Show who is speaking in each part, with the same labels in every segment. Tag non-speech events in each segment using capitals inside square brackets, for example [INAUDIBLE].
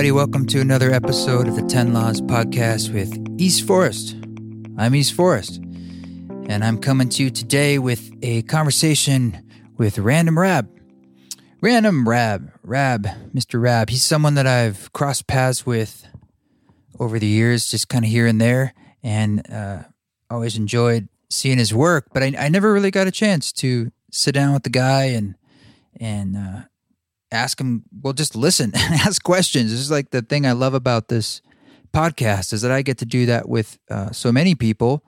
Speaker 1: everybody. Welcome to another episode of the 10 Laws podcast with East Forest. I'm East Forest, and I'm coming to you today with a conversation with Random Rab. Random Rab, Rab, Mr. Rab. He's someone that I've crossed paths with over the years, just kind of here and there, and uh, always enjoyed seeing his work. But I, I never really got a chance to sit down with the guy and and uh, ask him. Well, just listen [LAUGHS] and ask questions. This is like the thing I love about this podcast is that I get to do that with uh, so many people,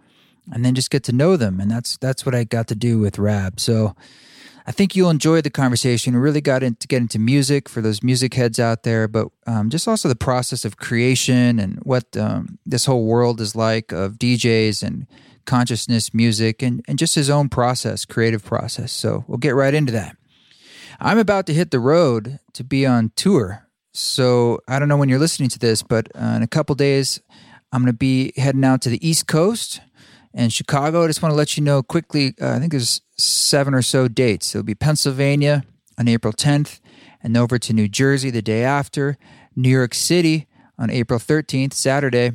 Speaker 1: and then just get to know them, and that's that's what I got to do with Rab. So. I think you'll enjoy the conversation. We really got into get into music for those music heads out there, but um, just also the process of creation and what um, this whole world is like of DJs and consciousness music and, and just his own process, creative process. So we'll get right into that. I'm about to hit the road to be on tour. So I don't know when you're listening to this, but uh, in a couple days, I'm going to be heading out to the East Coast and Chicago. I just want to let you know quickly. Uh, I think there's seven or so dates. It'll be Pennsylvania on April 10th, and over to New Jersey the day after. New York City on April 13th, Saturday.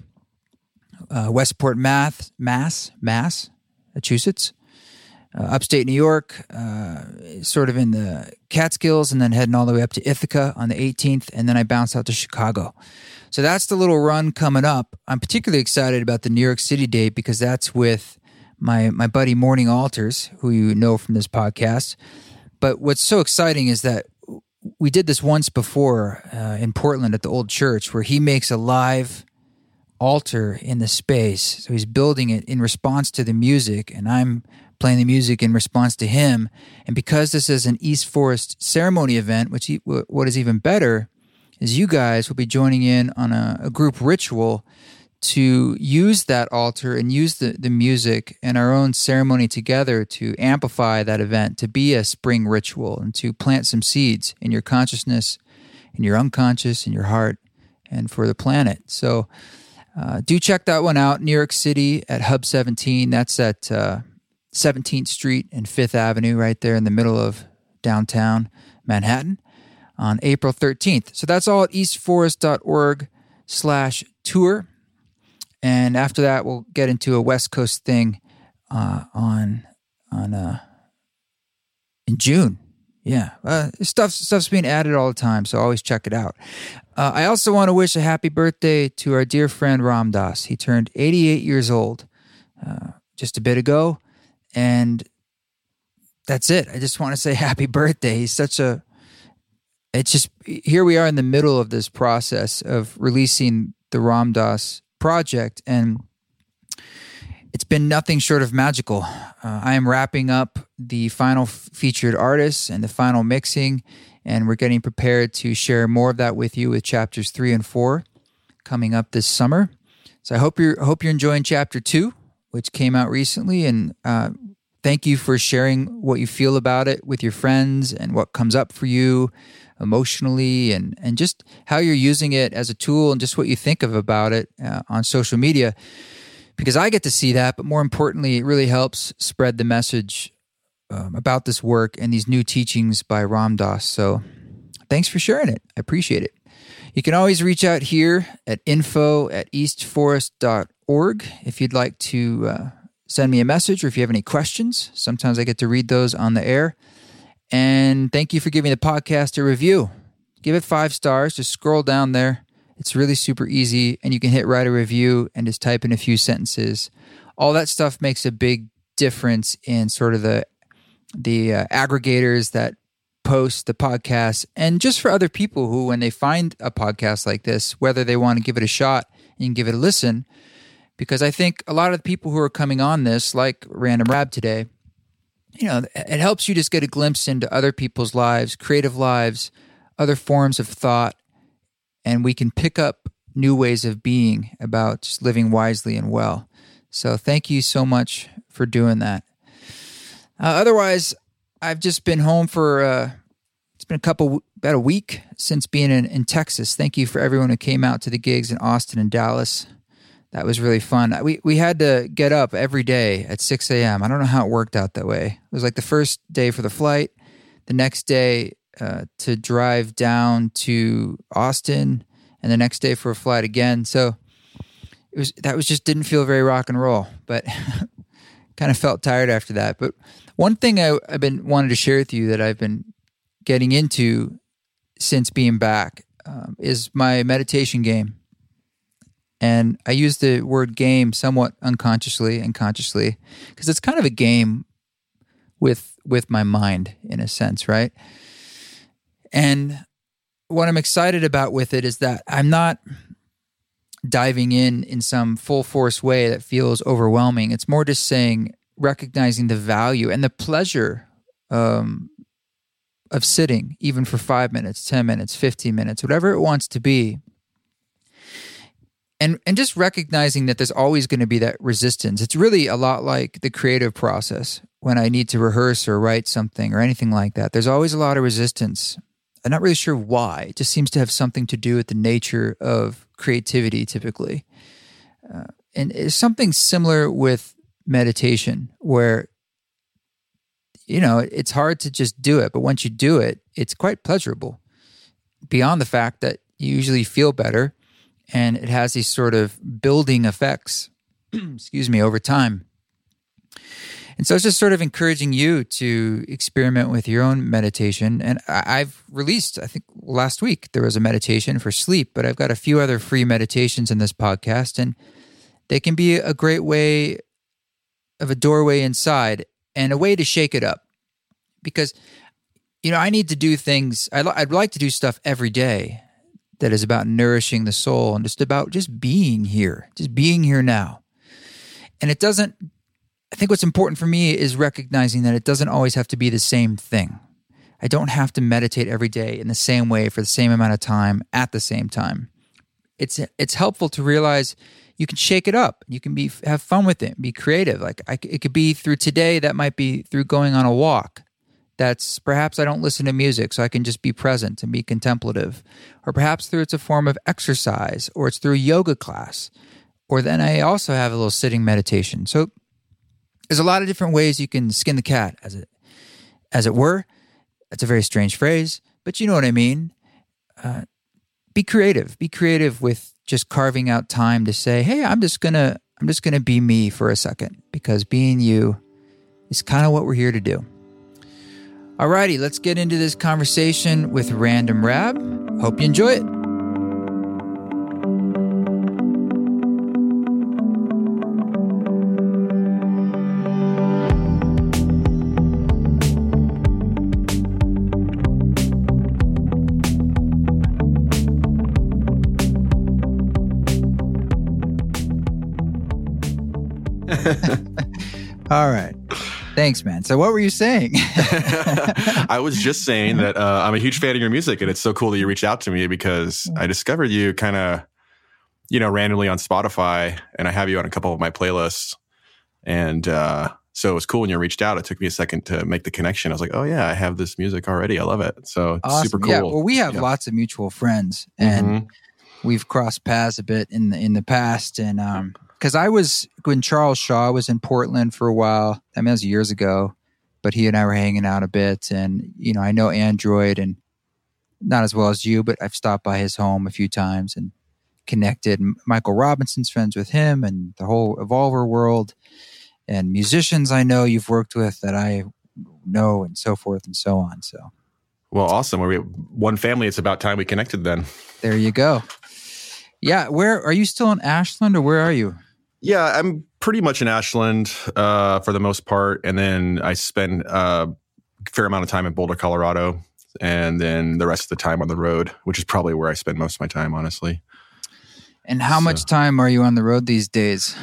Speaker 1: Uh, Westport, Mass, Mass, Massachusetts. Uh, upstate New York, uh, sort of in the Catskills, and then heading all the way up to Ithaca on the 18th, and then I bounce out to Chicago. So that's the little run coming up. I'm particularly excited about the New York City date because that's with my my buddy Morning Altars, who you know from this podcast. But what's so exciting is that we did this once before uh, in Portland at the old church, where he makes a live altar in the space. So he's building it in response to the music, and I'm playing the music in response to him. And because this is an East Forest ceremony event, which he, what is even better is you guys will be joining in on a, a group ritual to use that altar and use the, the music and our own ceremony together to amplify that event, to be a spring ritual and to plant some seeds in your consciousness, in your unconscious, in your heart, and for the planet. So uh, do check that one out. New York City at Hub 17. That's at uh, 17th Street and 5th Avenue, right there in the middle of downtown Manhattan on April 13th. So that's all at eastforest.org slash tour. And after that, we'll get into a West Coast thing uh, on on uh, in June. Yeah, uh, stuff stuff's being added all the time, so always check it out. Uh, I also want to wish a happy birthday to our dear friend Ram Dass. He turned 88 years old uh, just a bit ago, and that's it. I just want to say [LAUGHS] happy birthday. He's such a it's just here we are in the middle of this process of releasing the Ram Dass project, and it's been nothing short of magical. Uh, I am wrapping up the final f- featured artists and the final mixing, and we're getting prepared to share more of that with you with chapters three and four coming up this summer. So I hope you're hope you're enjoying chapter two, which came out recently, and uh, thank you for sharing what you feel about it with your friends and what comes up for you emotionally and, and just how you're using it as a tool and just what you think of about it uh, on social media. Because I get to see that, but more importantly, it really helps spread the message um, about this work and these new teachings by Ram Dass. So thanks for sharing it. I appreciate it. You can always reach out here at info at eastforest.org if you'd like to uh, send me a message or if you have any questions. Sometimes I get to read those on the air. And thank you for giving the podcast a review. Give it five stars. Just scroll down there. It's really super easy. And you can hit write a review and just type in a few sentences. All that stuff makes a big difference in sort of the the uh, aggregators that post the podcast and just for other people who when they find a podcast like this whether they want to give it a shot and give it a listen because i think a lot of the people who are coming on this like random rab today you know, it helps you just get a glimpse into other people's lives, creative lives, other forms of thought, and we can pick up new ways of being about just living wisely and well. So thank you so much for doing that. Uh, otherwise, I've just been home for uh, it's been a couple about a week since being in, in Texas. Thank you for everyone who came out to the gigs in Austin and Dallas that was really fun. We we had to get up every day at 6 a.m. I don't know how it worked out that way. It was like the first day for the flight, the next day uh, to drive down to Austin and the next day for a flight again. So it was that was just didn't feel very rock and roll, but [LAUGHS] kind of felt tired after that. But one thing I, I've been wanted to share with you that I've been getting into since being back um, is my meditation game. And I use the word game somewhat unconsciously and consciously because it's kind of a game with with my mind in a sense, right? And what I'm excited about with it is that I'm not diving in in some full force way that feels overwhelming. It's more just saying recognizing the value and the pleasure um, of sitting, even for five minutes, 10 minutes, 15 minutes, whatever it wants to be. And, and just recognizing that there's always going to be that resistance. It's really a lot like the creative process when I need to rehearse or write something or anything like that. There's always a lot of resistance. I'm not really sure why. It just seems to have something to do with the nature of creativity typically. Uh, and it's something similar with meditation where you know it's hard to just do it but once you do it it's quite pleasurable beyond the fact that you usually feel better and it has these sort of building effects [CLEARS THROAT] excuse me over time and so it's just sort of encouraging you to experiment with your own meditation. And I've released, I think last week, there was a meditation for sleep, but I've got a few other free meditations in this podcast. And they can be a great way of a doorway inside and a way to shake it up. Because, you know, I need to do things, I'd like to do stuff every day that is about nourishing the soul and just about just being here, just being here now. And it doesn't I think what's important for me is recognizing that it doesn't always have to be the same thing. I don't have to meditate every day in the same way for the same amount of time at the same time. It's it's helpful to realize you can shake it up. You can be have fun with it, be creative. Like I, it could be through today. That might be through going on a walk. That's perhaps I don't listen to music, so I can just be present and be contemplative. Or perhaps through it's a form of exercise, or it's through yoga class. Or then I also have a little sitting meditation. So there's a lot of different ways you can skin the cat, as it as it were. That's a very strange phrase, but you know what I mean. Uh, be creative. Be creative with just carving out time to say, "Hey, I'm just gonna I'm just gonna be me for a second because being you is kind of what we're here to do." Alrighty, let's get into this conversation with Random Rab. Hope you enjoy it. [LAUGHS] All right. Thanks, man. So, what were you saying? [LAUGHS]
Speaker 2: I was just saying that uh, I'm a huge fan of your music, and it's so cool that you reached out to me because I discovered you kind of, you know, randomly on Spotify, and I have you on a couple of my playlists. And uh, so it was cool when you reached out. It took me a second to make the connection. I was like, oh, yeah, I have this music already. I love it. So it's awesome. super cool.
Speaker 1: Yeah. Well, we have yeah. lots of mutual friends, and mm-hmm. we've crossed paths a bit in the, in the past. And, um, because I was when Charles Shaw was in Portland for a while. I mean, that was years ago, but he and I were hanging out a bit, and you know, I know Android and not as well as you, but I've stopped by his home a few times and connected. Michael Robinson's friends with him, and the whole Evolver world, and musicians I know you've worked with that I know, and so forth and so on. So,
Speaker 2: well, awesome. We're one family. It's about time we connected. Then
Speaker 1: there you go. Yeah, where are you still in Ashland, or where are you?
Speaker 2: Yeah, I'm pretty much in Ashland uh, for the most part, and then I spend uh, a fair amount of time in Boulder, Colorado, and then the rest of the time on the road, which is probably where I spend most of my time, honestly.
Speaker 1: And how so. much time are you on the road these days?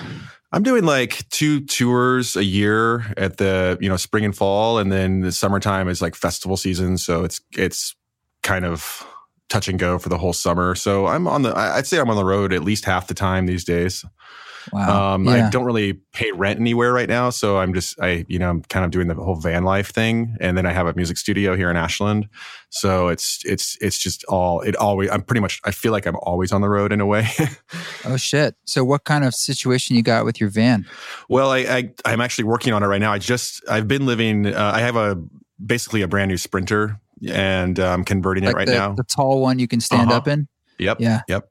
Speaker 2: I'm doing like two tours a year at the you know spring and fall, and then the summertime is like festival season, so it's it's kind of touch and go for the whole summer. So I'm on the I'd say I'm on the road at least half the time these days. Wow. Um, yeah. I don't really pay rent anywhere right now, so I'm just I you know I'm kind of doing the whole van life thing, and then I have a music studio here in Ashland, so it's it's it's just all it always I'm pretty much I feel like I'm always on the road in a way. [LAUGHS]
Speaker 1: oh shit! So what kind of situation you got with your van?
Speaker 2: Well, I, I am actually working on it right now. I just I've been living. Uh, I have a basically a brand new Sprinter, and I'm um, converting like it right
Speaker 1: the,
Speaker 2: now.
Speaker 1: The tall one you can stand uh-huh. up in.
Speaker 2: Yep.
Speaker 1: Yeah.
Speaker 2: Yep.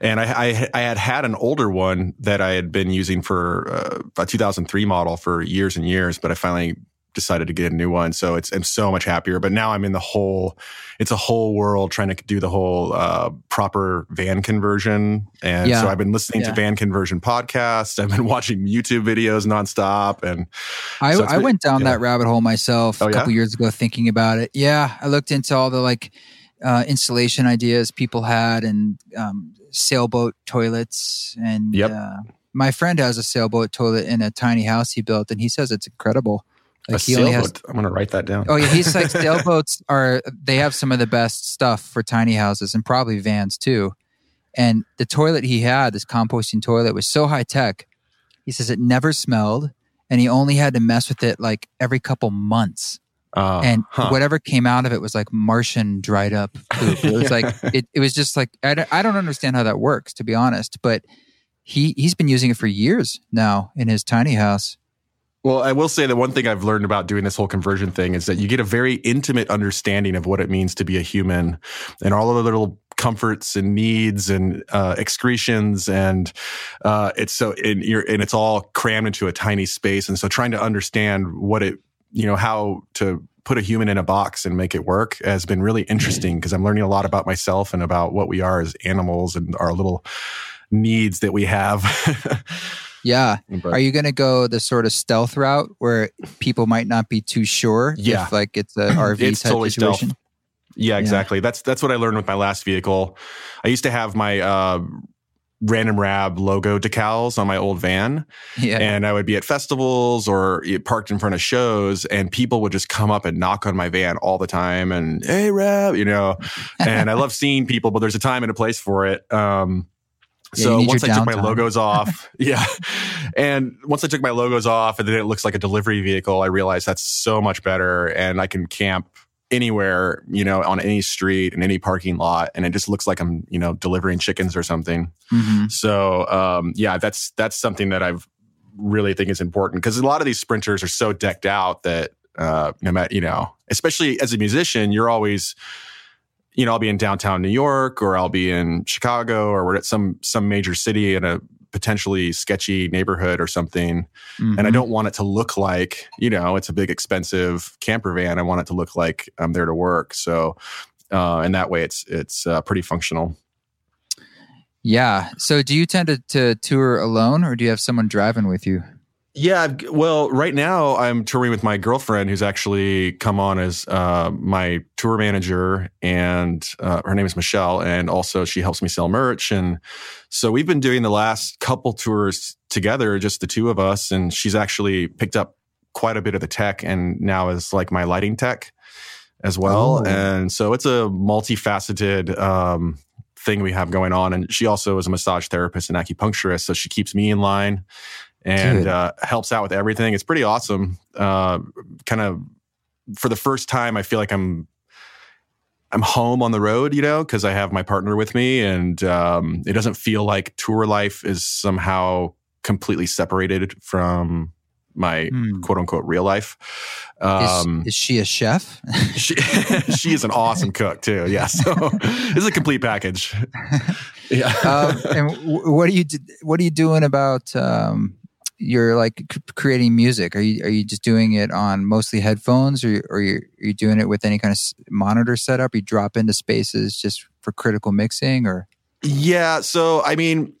Speaker 2: And I, I, I had had an older one that I had been using for uh, a 2003 model for years and years, but I finally decided to get a new one. So it's I'm so much happier. But now I'm in the whole. It's a whole world trying to do the whole uh, proper van conversion, and
Speaker 1: Yeah.
Speaker 2: so I've been listening
Speaker 1: Yeah.
Speaker 2: to van conversion podcasts. I've been [LAUGHS] watching YouTube videos nonstop, and
Speaker 1: I,
Speaker 2: So
Speaker 1: I
Speaker 2: been-
Speaker 1: went down
Speaker 2: yeah.
Speaker 1: that rabbit hole myself
Speaker 2: Oh,
Speaker 1: a couple years ago thinking about it. Yeah, I looked into all the like uh, installation ideas people had and um, sailboat toilets. And
Speaker 2: Yep.
Speaker 1: uh, my friend has a sailboat toilet in a tiny house he built, and he says it's incredible. Like
Speaker 2: a
Speaker 1: he only has.
Speaker 2: sailboat. I'm going to write that down.
Speaker 1: Oh yeah, he's like [LAUGHS] sailboats are. They have some of the best stuff for tiny houses and probably vans too. And the toilet he had, this composting toilet, was so high tech. He says it never smelled, and he only had to mess with it like every couple months.
Speaker 2: Uh,
Speaker 1: and
Speaker 2: huh.
Speaker 1: whatever came out of it was like Martian dried up poop. It was like [LAUGHS] it, it was just like I don't, I don't understand how that works to be honest. But he he's been using it for years now in his tiny house.
Speaker 2: Well, I will say that one thing I've learned about doing this whole conversion thing is that you get a very intimate understanding of what it means to be a human and all of the little comforts and needs and uh, excretions and uh, it's so and, and it's all crammed into a tiny space and so trying to understand what it you know how to put a human in a box and make it work has been really interesting because I'm learning a lot about myself and about what we are as animals and our little needs that we have. [LAUGHS]
Speaker 1: Yeah.
Speaker 2: But-
Speaker 1: Are you going to go the sort of stealth route where people might not be too sure
Speaker 2: Yeah.
Speaker 1: if like it's a [CLEARS THROAT] RV
Speaker 2: It's
Speaker 1: type
Speaker 2: totally stealth.
Speaker 1: situation?
Speaker 2: Yeah, exactly. That's that's what I learned with my last vehicle. I used to have my uh, Random Rab logo decals on my old van,
Speaker 1: Yeah.
Speaker 2: and I would be at festivals or parked in front of shows, and people would just come up and knock on my van all the time, and hey, Rab, you know. And I love seeing people, but there's a time and a place for it. Um,
Speaker 1: Yeah,
Speaker 2: so once I took my logos off, [LAUGHS] yeah, and once I took my logos off, and then it looks like a delivery vehicle, I realized that's so much better, and I can camp anywhere, you know, on any street in any parking lot, and it just looks like I'm, you know, delivering chickens or something.
Speaker 1: Mhm.
Speaker 2: So, um, yeah, that's that's something that I've really think is important because a lot of these sprinters are so decked out that uh, no matter, you know, especially as a musician, you're always you know, I'll be in downtown New York or I'll be in Chicago or we're at some some major city in a potentially sketchy neighborhood or something. And I
Speaker 1: Mhm.
Speaker 2: don't want it to look like, you know, it's a big expensive camper van. I want it to look like I'm there to work. So uh, and that way it's it's uh, pretty functional.
Speaker 1: Yeah. So do you tend to, to tour alone or do you have someone driving with you?
Speaker 2: Yeah, well, right now I'm touring with my girlfriend, who's actually come on as uh, my tour manager, and uh, her name is Michelle, and also she helps me sell merch. And so we've been doing the last couple tours together, just the two of us. And she's actually picked up quite a bit of the tech, and now is like my lighting tech as well.
Speaker 1: Oh.
Speaker 2: And so it's a multifaceted. Um, thing we have going on and she also is a massage therapist and acupuncturist so she keeps me in line and uh, helps out with everything. It's pretty awesome. Uh, kind of for the first time, I feel like I'm I'm home on the road, you know, because I have my partner with me, and um, it doesn't feel like tour life is somehow completely separated from my
Speaker 1: Hmm.
Speaker 2: quote unquote real life.
Speaker 1: Is,
Speaker 2: Um,
Speaker 1: is she a chef? [LAUGHS]
Speaker 2: she, [LAUGHS] she is an awesome cook too. Yeah, so [LAUGHS] it's a complete package. Yeah.
Speaker 1: um, and what are you what are you doing about um, you're like creating music? Are you are you just doing it on mostly headphones, or or you are you doing it with any kind of monitor setup? You drop into spaces just for critical mixing, or
Speaker 2: Yeah, so I mean,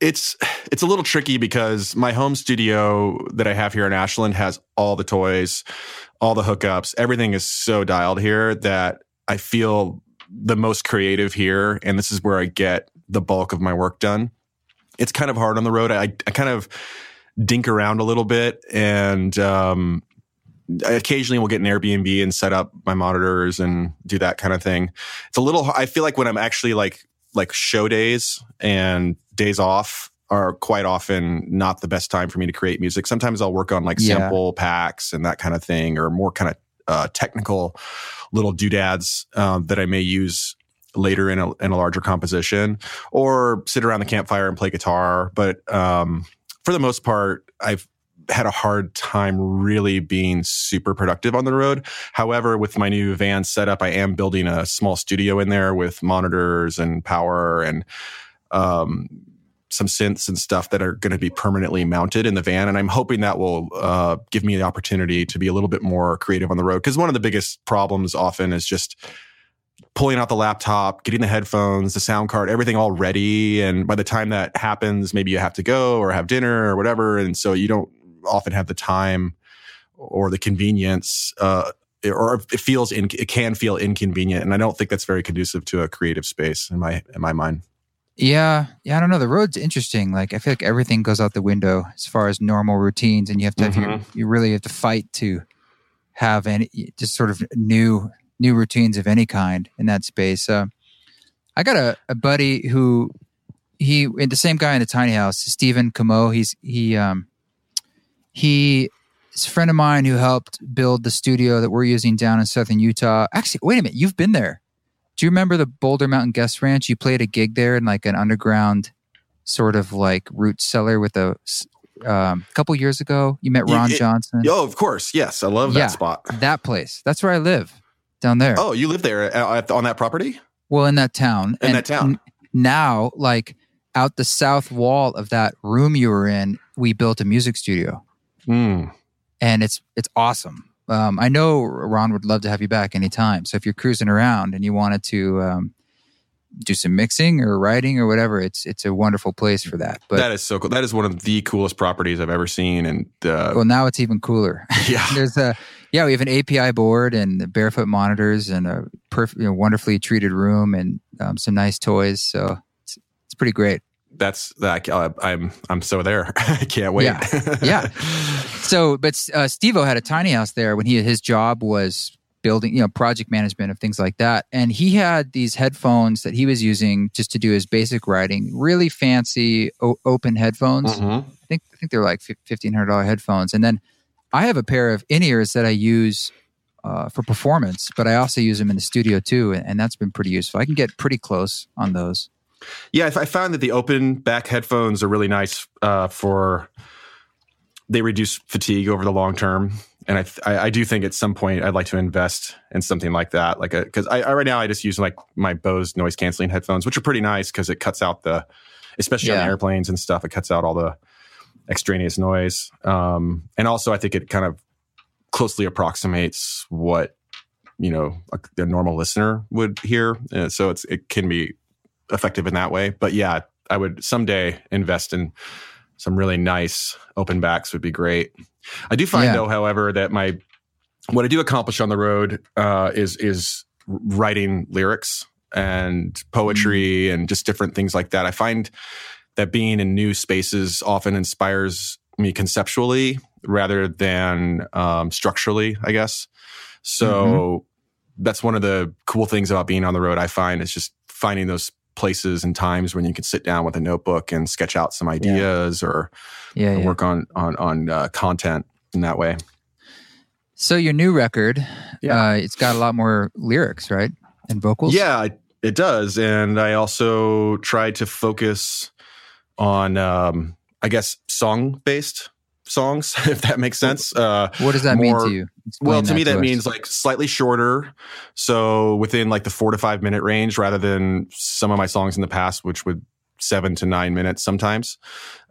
Speaker 2: it's it's a little tricky because my home studio that I have here in Ashland has all the toys, all the hookups. Everything is so dialed here that I feel the most creative here, and this is where I get the bulk of my work done. It's kind of hard on the road. I, I kind of dink around a little bit, and um, occasionally will get an Airbnb and set up my monitors and do that kind of thing. It's a little. I feel like when I'm actually like like show days and days off are quite often not the best time for me to create music. Sometimes I'll work on like
Speaker 1: Yeah.
Speaker 2: sample packs and that kind of thing, or more kind of uh, technical little doodads um, that I may use later in a, in a larger composition, or sit around the campfire and play guitar. But um, for the most part, I've had a hard time really being super productive on the road. However, with my new van setup, I am building a small studio in there with monitors and power and um, some synths and stuff that are going to be permanently mounted in the van. And I'm hoping that will uh, give me the opportunity to be a little bit more creative on the road. Because one of the biggest problems often is just pulling out the laptop, getting the headphones, the sound card, everything all ready. And by the time that happens, maybe you have to go or have dinner or whatever. And so you don't often have the time or the convenience, uh, or it feels in, it can feel inconvenient. And I don't think that's very conducive to a creative space in my in my mind.
Speaker 1: Yeah, yeah, I don't know. The road's interesting. Like I feel like everything goes out the window as far as normal routines, and you have to have mm-hmm. your, you really have to fight to have any just sort of new new routines of any kind in that space. Uh, I got a, a buddy who he the same guy in the tiny house, Stephen Camo. He's he um he is a friend of mine who helped build the studio that we're using down in southern Utah. Actually, wait a minute, you've been there. Do you remember the Boulder Mountain Guest Ranch? You played a gig there in like an underground sort of like root cellar with a um, couple years ago. You met Ron it, Johnson.
Speaker 2: Oh, of course. Yes. I love yeah, that spot.
Speaker 1: That place. That's where I live down there.
Speaker 2: Oh, you live there uh, on that property?
Speaker 1: Well, in that town.
Speaker 2: In and that town. N-
Speaker 1: now, like out the south wall of that room you were in, we built a music studio.
Speaker 2: Mm.
Speaker 1: And it's it's awesome um, I know Ron would love to have you back anytime. So if you're cruising around and you wanted to um, do some mixing or writing or whatever, it's it's a wonderful place for that.
Speaker 2: But that is so cool. That is one of the coolest properties I've ever seen. And uh,
Speaker 1: well, now it's even cooler.
Speaker 2: Yeah, [LAUGHS]
Speaker 1: there's a yeah. We have an API board and barefoot monitors and a perfect, you know, wonderfully treated room and um, some nice toys. So it's it's pretty great
Speaker 2: that's that uh, I'm I'm so there. [LAUGHS] I can't wait.
Speaker 1: Yeah, yeah. So, but uh, Stevo had a tiny house there when he his job was building, you know, project management of things like that, and he had these headphones that he was using just to do his basic writing. Really fancy o- open headphones. Mm-hmm. I think I think they're like fifteen hundred dollar headphones, and then I have a pair of in ears that I use. Uh, for performance, but I also use them in the studio too, and that's been pretty useful. I can get pretty close on those.
Speaker 2: Yeah, I found that the open back headphones are really nice uh, for they reduce fatigue over the long term. And I, I, I do think at some point I'd like to invest in something like that, like a because I, I, right now I just use like my Bose noise canceling headphones, which are pretty nice because it cuts out the, especially yeah. on airplanes and stuff, it cuts out all the extraneous noise. Um, and also I think it kind of closely approximates what you know a, a normal listener would hear. Uh, so it's it can be effective in that way. But yeah, I would someday invest in some really nice open backs would be great. I do find yeah. though, however, that my what I do accomplish on the road uh, is is writing lyrics and poetry mm. and just different things like that. I find that being in new spaces often inspires me conceptually rather than um, structurally, I guess. So mm-hmm. that's one of the cool things about being on the road. I find is just finding those places and times when you can sit down with a notebook and sketch out some ideas yeah. or yeah, yeah, work on on on uh, content in that way.
Speaker 1: So your new record, yeah. Uh, it's got a lot more lyrics, right, and vocals.
Speaker 2: Yeah, it does, and I also tried to focus on, um, I guess, song based songs, [LAUGHS] if that makes sense.
Speaker 1: Uh, what does that more, mean to you?
Speaker 2: Explain well, to me, that means like slightly shorter. So within like the four to five minute range rather than some of my songs in the past, which would seven to nine minutes sometimes.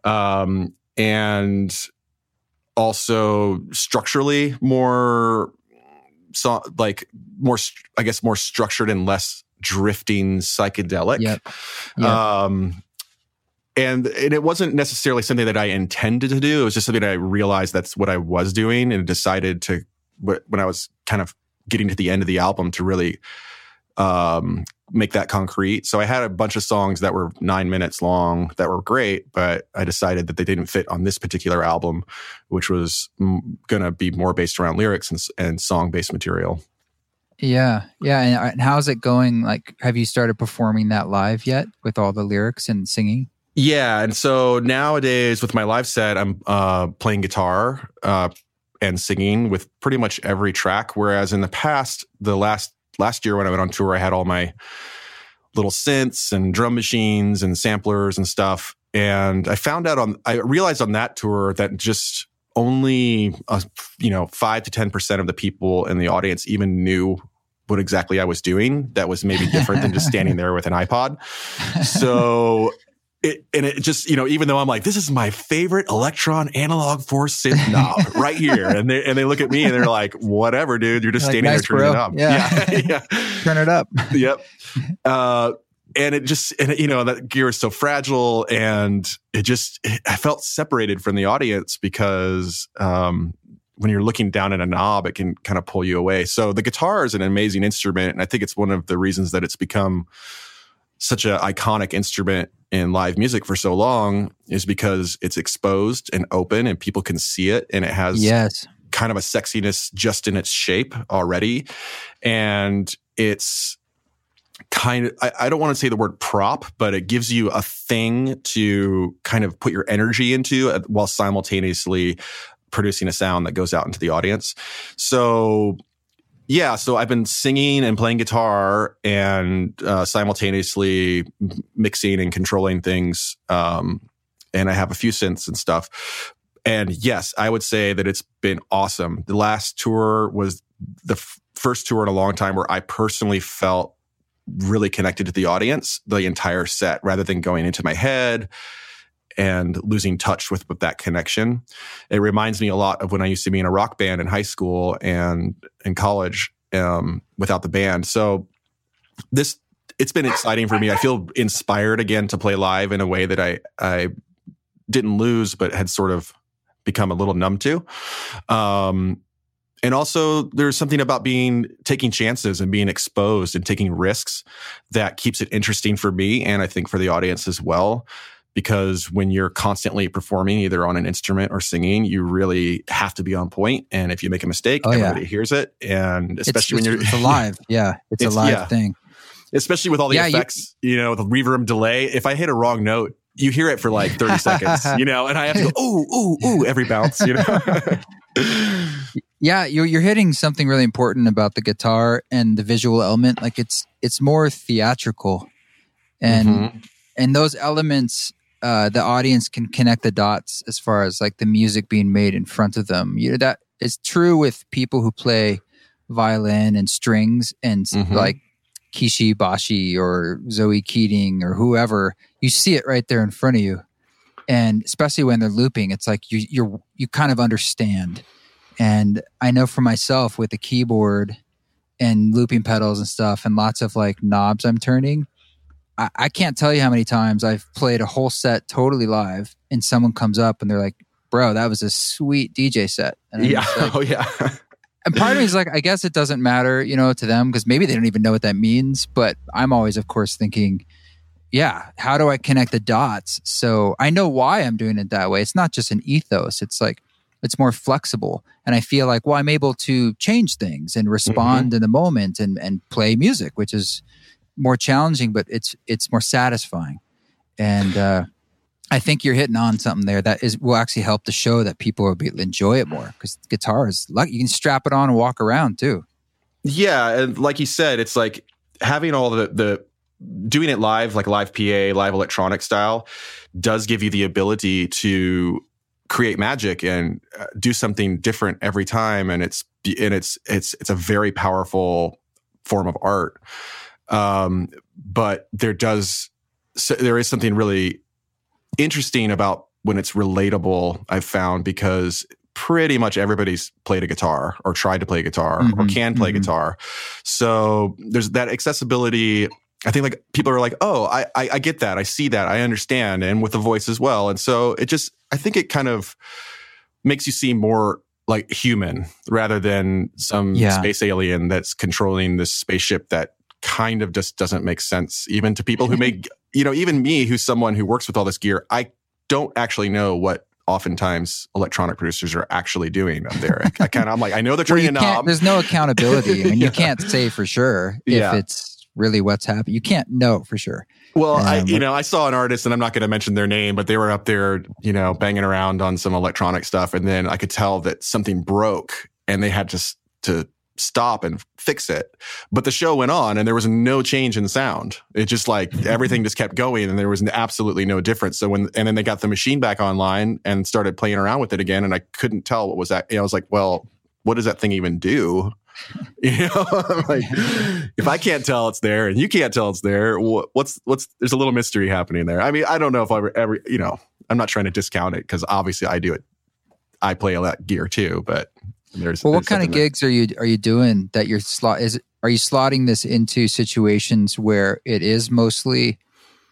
Speaker 2: Um, and also structurally more so like more i guess more structured and less drifting psychedelic
Speaker 1: yep. Yep.
Speaker 2: um and, and it wasn't necessarily something that I intended to do. It was just something I realized that's what I was doing and decided to, when I was kind of getting to the end of the album to really um, make that concrete. So I had a bunch of songs that were nine minutes long that were great, but I decided that they didn't fit on this particular album, which was m- going to be more based around lyrics and, and song based material.
Speaker 1: Yeah, yeah. Uh, and how's it going? Like, have you started performing that live yet with all the lyrics and singing?
Speaker 2: Yeah, and so nowadays with my live set, I'm uh, playing guitar uh, and singing with pretty much every track. Whereas in the past, the last last year when I went on tour, I had all my little synths and drum machines and samplers and stuff. And I found out on, I realized on that tour that just only uh, you know five to ten percent of the people in the audience even knew what exactly I was doing. That was maybe different than just [LAUGHS] standing there with an iPod. So it, and it just, you know, even though I'm like, this is my favorite Elektron Analog Four synth [LAUGHS] knob right here. And they, and they look at me and they're like, whatever, dude, you're just
Speaker 1: Like,
Speaker 2: standing
Speaker 1: nice,
Speaker 2: there turning
Speaker 1: bro.
Speaker 2: it up.
Speaker 1: Yeah. [LAUGHS]
Speaker 2: Yeah. yeah. [LAUGHS]
Speaker 1: Turn it up.
Speaker 2: yep. Uh, and it just, and it, you know, that gear is so fragile and it just, it, I felt separated from the audience because, um, when you're looking down at a knob, it can kind of pull you away. So the guitar is an amazing instrument. And I think it's one of the reasons that it's become such an iconic instrument in live music for so long is because it's exposed and open and people can see it and it has
Speaker 1: Yes.
Speaker 2: kind of a sexiness just in its shape already. And it's kind of, I, I don't want to say the word prop, but it gives you a thing to kind of put your energy into uh, while simultaneously producing a sound that goes out into the audience. So, yeah, so I've been singing and playing guitar and uh, simultaneously mixing and controlling things. Um, and I have a few synths and stuff. And yes, I would say that it's been awesome. The last tour was the f- first tour in a long time where I personally felt really connected to the audience the entire set rather than going into my head and losing touch with, with that connection. It reminds me a lot of when I used to be in a rock band in high school and in college um, without the band. So this it's been exciting for me. I feel inspired again to play live in a way that I I didn't lose, but had sort of become a little numb to. Um, and also, there's something about being taking chances and being exposed and taking risks that keeps it interesting for me, and I think for the audience as well. Because when you're constantly performing either on an instrument or singing, you really have to be on point. And if you make a mistake,
Speaker 1: Oh, yeah.
Speaker 2: everybody hears it. And especially
Speaker 1: it's,
Speaker 2: when you're
Speaker 1: it's alive. [LAUGHS] Yeah. It's,
Speaker 2: It's-
Speaker 1: a live
Speaker 2: yeah.
Speaker 1: thing.
Speaker 2: especially with all the
Speaker 1: Yeah,
Speaker 2: effects, you, know, the reverb delay. If I hit a wrong note, you hear it for like 30 [LAUGHS] seconds, you know, and I have to go, [LAUGHS] ooh, ooh, ooh, every bounce, you know?
Speaker 1: Yeah, you're you're hitting something really important about the guitar and the visual element. Like it's it's more theatrical, and
Speaker 2: Mhm.
Speaker 1: and those elements, uh, the audience can connect the dots as far as like the music being made in front of them. You know that is true with people who play violin and strings and
Speaker 2: Mhm.
Speaker 1: like Kishi Bashi or Zoe Keating or whoever. You see it right there in front of you, and especially when they're looping, it's like you you're you kind of understand. And I know for myself with the keyboard and looping pedals and stuff and lots of like knobs I'm turning, I, I can't tell you how many times I've played a whole set totally live and someone comes up and they're like, bro, that was a sweet DJ set. And
Speaker 2: yeah. [LAUGHS]
Speaker 1: Oh, like-
Speaker 2: oh, yeah. [LAUGHS]
Speaker 1: and part of me is like, I guess it doesn't matter, you know, to them because maybe they don't even know what that means. But I'm always, of course, thinking, yeah, how do I connect the dots? So I know why I'm doing it that way. It's not just an ethos. It's like it's more flexible, and I feel like, well, I'm able to change things and mm-hmm. respond in the moment and and play music, which is more challenging, but it's it's more satisfying. And uh, I think you're hitting on something there that is will actually help the show that people will be, enjoy it more because guitar is like you can strap it on and walk around too.
Speaker 2: Yeah, and like you said, it's like having all the the doing it live, like live PA, live electronic style, does give you the ability to create magic and uh, do something different every time, and it's and it's it's it's a very powerful form of art. Um, but there does so there is something really interesting about when it's relatable. I've found because pretty much everybody's played a guitar or tried to play a guitar or
Speaker 1: Mhm,
Speaker 2: can play
Speaker 1: mhm.
Speaker 2: guitar. So there's that accessibility. I think like people are like, oh, I, I I get that, I see that, I understand, and with the voice as well. And so it just I think it kind of makes you seem more like human rather than some
Speaker 1: Yeah.
Speaker 2: space alien that's controlling this spaceship that kind of just doesn't make sense even to people who make [LAUGHS] you know even me who's someone who works with all this gear i don't actually know what oftentimes electronic producers are actually doing up there i, I kind of i'm like i know they're turning
Speaker 1: you
Speaker 2: a knob
Speaker 1: there's no accountability. I [LAUGHS] mean,
Speaker 2: Yeah.
Speaker 1: you can't say for sure if
Speaker 2: Yeah.
Speaker 1: it's really what's happening. You can't know for sure.
Speaker 2: Well, I,
Speaker 1: Um,
Speaker 2: you know, I saw an artist, and I'm not going to mention their name, but they were up there, you know, banging around on some electronic stuff, and then I could tell that something broke, and they had to to stop and fix it. But the show went on and there was no change in sound. It just like [LAUGHS] everything just kept going and there was absolutely no difference. So when, and then they got the machine back online and started playing around with it again. And I couldn't tell what was that. You know, I was like, well, what does that thing even do? [LAUGHS] You know, like if I can't tell it's there and you can't tell it's there, what's what's there's a little mystery happening there. I mean, I don't know if I ever, ever you know, I'm not trying to discount it because obviously I do it. I play a lot gear too, but there's
Speaker 1: well,
Speaker 2: what
Speaker 1: there's kind of gigs there. are you are you doing that? You're slot is are you slotting this into situations where it is mostly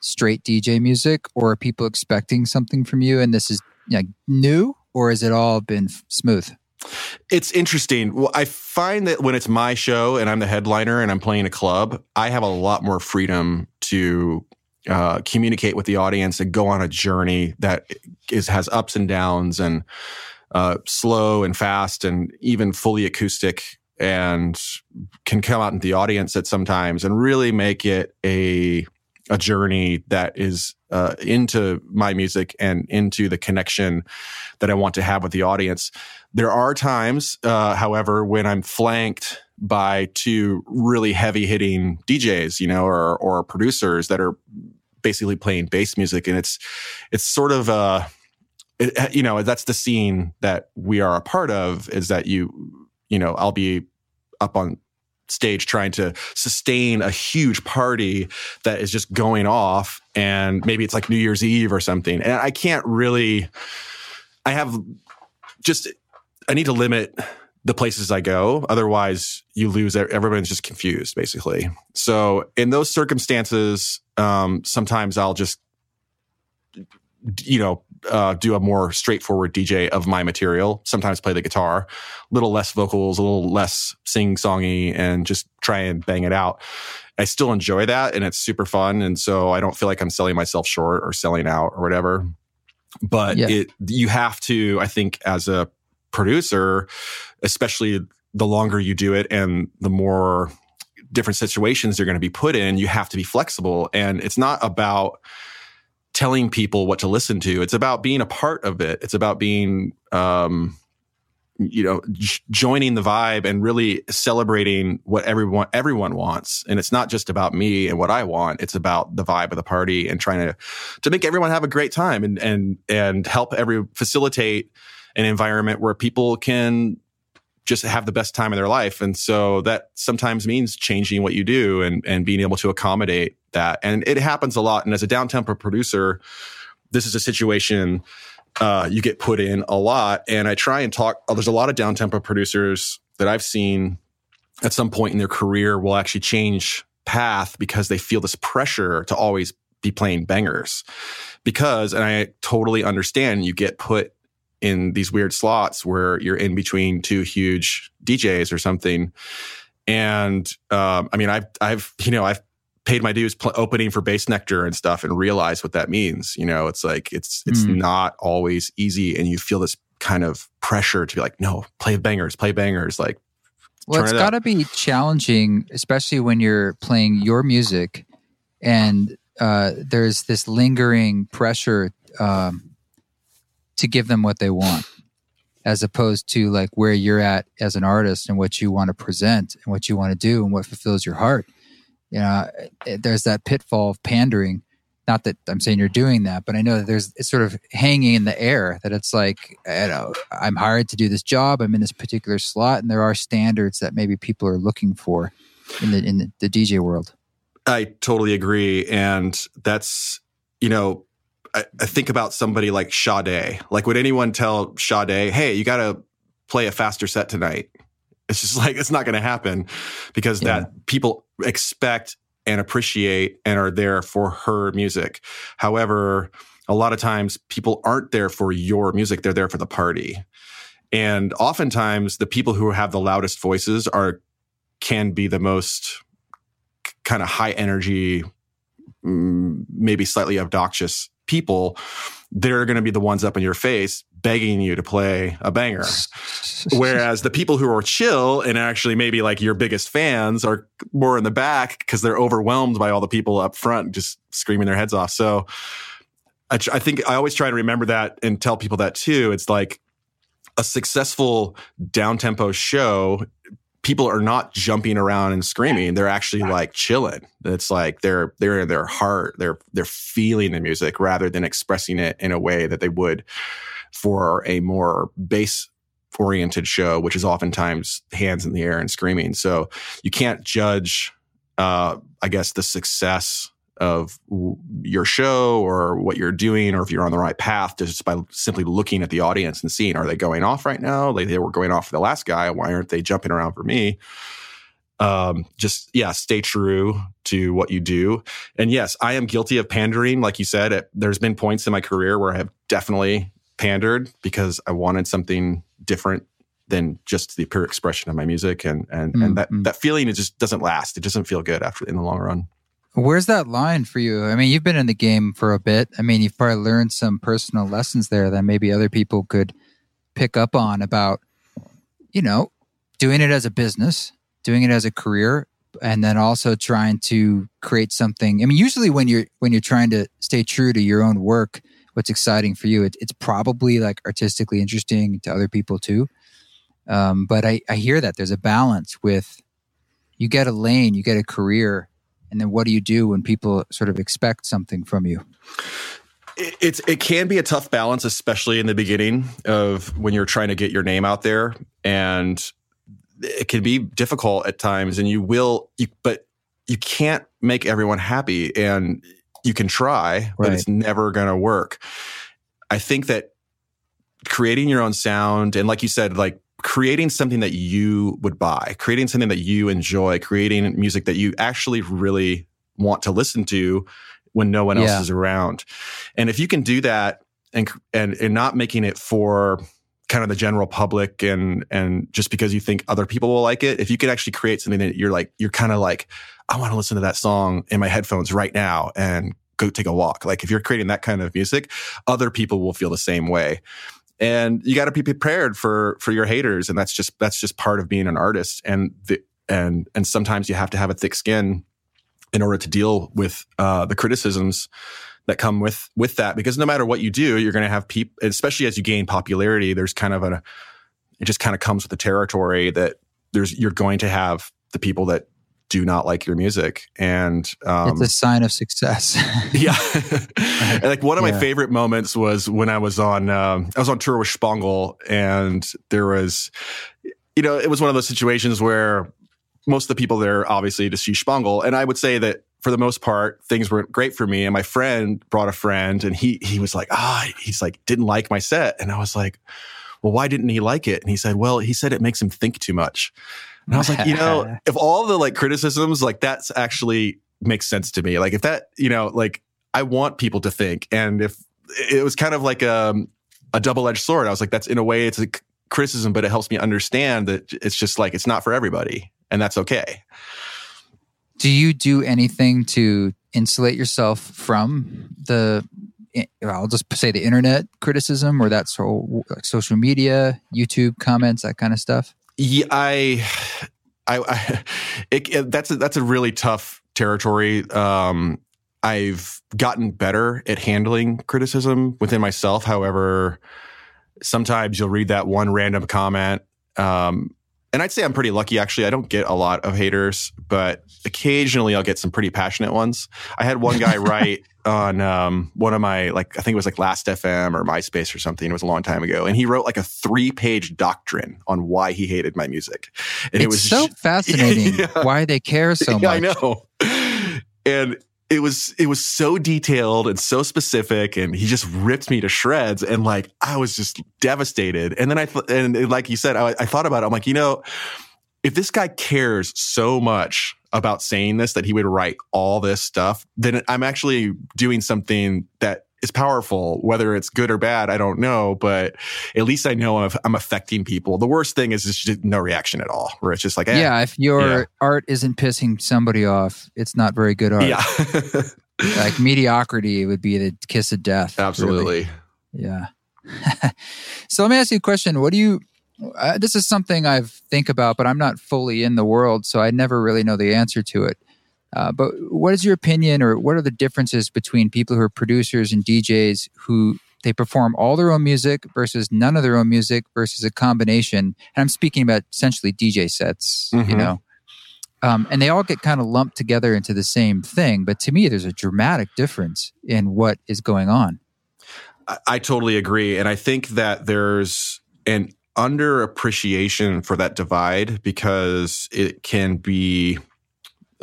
Speaker 1: straight DJ music, or are people expecting something from you, and this is like new, or has it all been f- smooth?
Speaker 2: It's interesting. Well, I find that when it's my show and I'm the headliner and I'm playing a club, I have a lot more freedom to uh, communicate with the audience and go on a journey that is has ups and downs and uh, slow and fast and even fully acoustic and can come out in the audience at sometimes and really make it a a journey that is uh, into my music and into the connection that I want to have with the audience. There are times, uh, however, when I'm flanked by two really heavy hitting DJs, you know, or or producers that are basically playing bass music, and it's it's sort of a it, you know that's the scene that we are a part of. Is that you you know I'll be up on stage trying to sustain a huge party that is just going off and maybe it's like New Year's Eve or something and I can't really I have just I need to limit the places I go. Otherwise, you lose. Everyone's just confused, basically. So, in those circumstances, um, sometimes I'll just, you know, uh, do a more straightforward DJ of my material. Sometimes play the guitar, a little less vocals, a little less sing songy, and just try and bang it out. I still enjoy that, and it's super fun. And so I don't feel like I'm selling myself short or selling out or whatever. But yeah. it, you have to, I think, as a producer, especially the longer you do it and the more different situations you're going to be put in, you have to be flexible. And it's not about telling people what to listen to. It's about being a part of it. It's about being, um, you know, j- joining the vibe and really celebrating what everyone everyone wants. And it's not just about me and what I want. It's about the vibe of the party and trying to to make everyone have a great time and and and help every facilitate an environment where people can just have the best time of their life. And so that sometimes means changing what you do and, and being able to accommodate that. And it happens a lot. And as a down tempo producer, this is a situation uh, you get put in a lot. And I try and talk, oh, there's a lot of down tempo producers that I've seen at some point in their career will actually change path because they feel this pressure to always be playing bangers. Because, and I totally understand, you get put in these weird slots where you're in between two huge DJs or something. And um, I mean, I've I've you know I've paid my dues pl- opening for Bassnectar and stuff, and realized what that means. You know, it's like it's it's mm. not always easy, and you feel this kind of pressure to be like, no, play bangers, play bangers, like.
Speaker 1: Well, it's it got to be challenging, especially when you're playing your music, and uh, there's this lingering pressure um, to give them what they want as opposed to like where you're at as an artist and what you want to present and what you want to do and what fulfills your heart. You know eh, there's that pitfall of pandering. Not that i'm saying you're doing that but i know that there's it's sort of hanging in the air that it's like you know i'm hired to do this job i'm in this particular slot and there are standards that maybe people are looking for in the in the, the dj world.
Speaker 2: I totally agree and that's you know I, I think about somebody like Sade. Like, would anyone tell Sade, "Hey, you got to play a faster set tonight"? It's just [LAUGHS] like it's not going to happen because yeah. that people expect and appreciate and are there for her music. However, a lot of times people aren't there for your music; they're there for the party. And oftentimes, the people who have the loudest voices are can be the most kind of high energy, maybe slightly obnoxious people, they're going to be the ones up in your face begging you to play a banger. [LAUGHS] Whereas the people who are chill and actually maybe like your biggest fans are more in the back because they're overwhelmed by all the people up front just screaming their heads off. So I, I think I always try to remember that and tell people that too. It's like a successful down tempo show people are not jumping around and screaming. They're actually like chilling. It's like they're they're in their heart. They're they're feeling the music rather than expressing it in a way that they would for a more bass oriented show, which is oftentimes hands in the air and screaming. So you can't judge, uh, I guess, the success of your show or what you're doing or if you're on the right path just by simply looking at the audience and seeing are they going off right now? Like they were going off for the last guy. Why aren't they jumping around for me? Um, just yeah stay true to what you do. And yes i am guilty of pandering like you said it, there's been points in my career where i have definitely pandered because i wanted something different than just the pure expression of my music and and mm-hmm. and that mm. that feeling it just doesn't last. It doesn't feel good after in the long run
Speaker 1: Where's that line for you? I mean, you've been in the game for a bit. I mean, you've probably learned some personal lessons there that maybe other people could pick up on about, you know, doing it as a business, doing it as a career, and then also trying to create something. I mean, usually when you're when you're trying to stay true to your own work, what's exciting for you, it, it's probably like artistically interesting to other people too. Um, but I, I hear that there's a balance with you get a lane, you get a career, and then what do you do when people sort of expect something from you?
Speaker 2: It's it can be a tough balance especially in the beginning of when you're trying to get your name out there. And it can be difficult at times and you will you, but you can't make everyone happy and you can try right. but it's never going to work. I think that creating your own sound and like you said like creating something that you would buy, creating something that you enjoy, creating music that you actually really want to listen to when no one else is around. And if you can do that and and and not making it for kind of the general public and and just because you think other people will like it, if you can actually create something that you're like you're kind of like I want to listen to that song in my headphones right now and go take a walk. Like if you're creating that kind of music, other people will feel the same way and you got to be prepared for for your haters. And that's just that's just part of being an artist. And the and and sometimes you have to have a thick skin in order to deal with uh, the criticisms that come with with that. Because no matter what you do you're going to have people especially as you gain popularity there's kind of a it just kind of comes with the territory that there's you're going to have the people that do not like your music. And
Speaker 1: um, it's a sign of success. [LAUGHS]
Speaker 2: Yeah. And [LAUGHS] like one of yeah. my favorite moments was when i was on um, i was on tour with Shpongle and there was you know it was one of those situations where most of the people there obviously to see Shpongle. And i would say that for the most part things weren't great for me. And my friend brought a friend and he he was like ah he's like didn't like my set. And i was like well why didn't he like it? And he said well he said it makes him think too much and I was like, you know, [LAUGHS] if all the like criticisms, like that's actually makes sense to me. Like if that, you know, like I want people to think. And if it was kind of like a, um, a double edged sword, I was like, that's in a way it's a criticism, but it helps me understand that it's just like, it's not for everybody and that's okay.
Speaker 1: Do you do anything to insulate yourself from the I'll just say the internet criticism or that so, like social media, YouTube comments, that kind of stuff?
Speaker 2: Yeah, I, I, I it, it, that's a, that's a really tough territory. Um, I've gotten better at handling criticism within myself. However, sometimes you'll read that one random comment. Um, and I'd say I'm pretty lucky actually. I don't get a lot of haters, but occasionally I'll get some pretty passionate ones. I had one guy [LAUGHS] write on um, one of my like I think it was like Last FM or MySpace or something. It was a long time ago, and he wrote like a three page doctrine on why he hated my music.
Speaker 1: And it's it was so [LAUGHS] fascinating yeah. why they care so much.
Speaker 2: I know. And it was it was so detailed and so specific and he just ripped me to shreds and like i was just devastated and then i th- and like you said I, I thought about it i'm like you know if this guy cares so much about saying this that he would write all this stuff then i'm actually doing something that is powerful. Whether it's good or bad, I don't know, but at least I know I'm, I'm affecting people. The worst thing is just no reaction at all, where it's just like, eh,
Speaker 1: yeah, if your yeah. art isn't pissing somebody off, it's not very good art.
Speaker 2: Yeah. [LAUGHS]
Speaker 1: like mediocrity would be the kiss of death.
Speaker 2: Absolutely.
Speaker 1: Really. Yeah. [LAUGHS] so let me ask you a question. What do you, uh, this is something I think about, but I'm not fully in the world, so I never really know the answer to it. Uh, but what is your opinion, or what are the differences between people who are producers and DJs who they perform all their own music versus none of their own music versus a combination. And I'm speaking about essentially DJ sets, mm-hmm. you know. Um, and they all get kind of lumped together into the same thing. But to me, there's a dramatic difference in what is going on.
Speaker 2: I, I totally agree. And I think that there's an underappreciation for that divide because it can be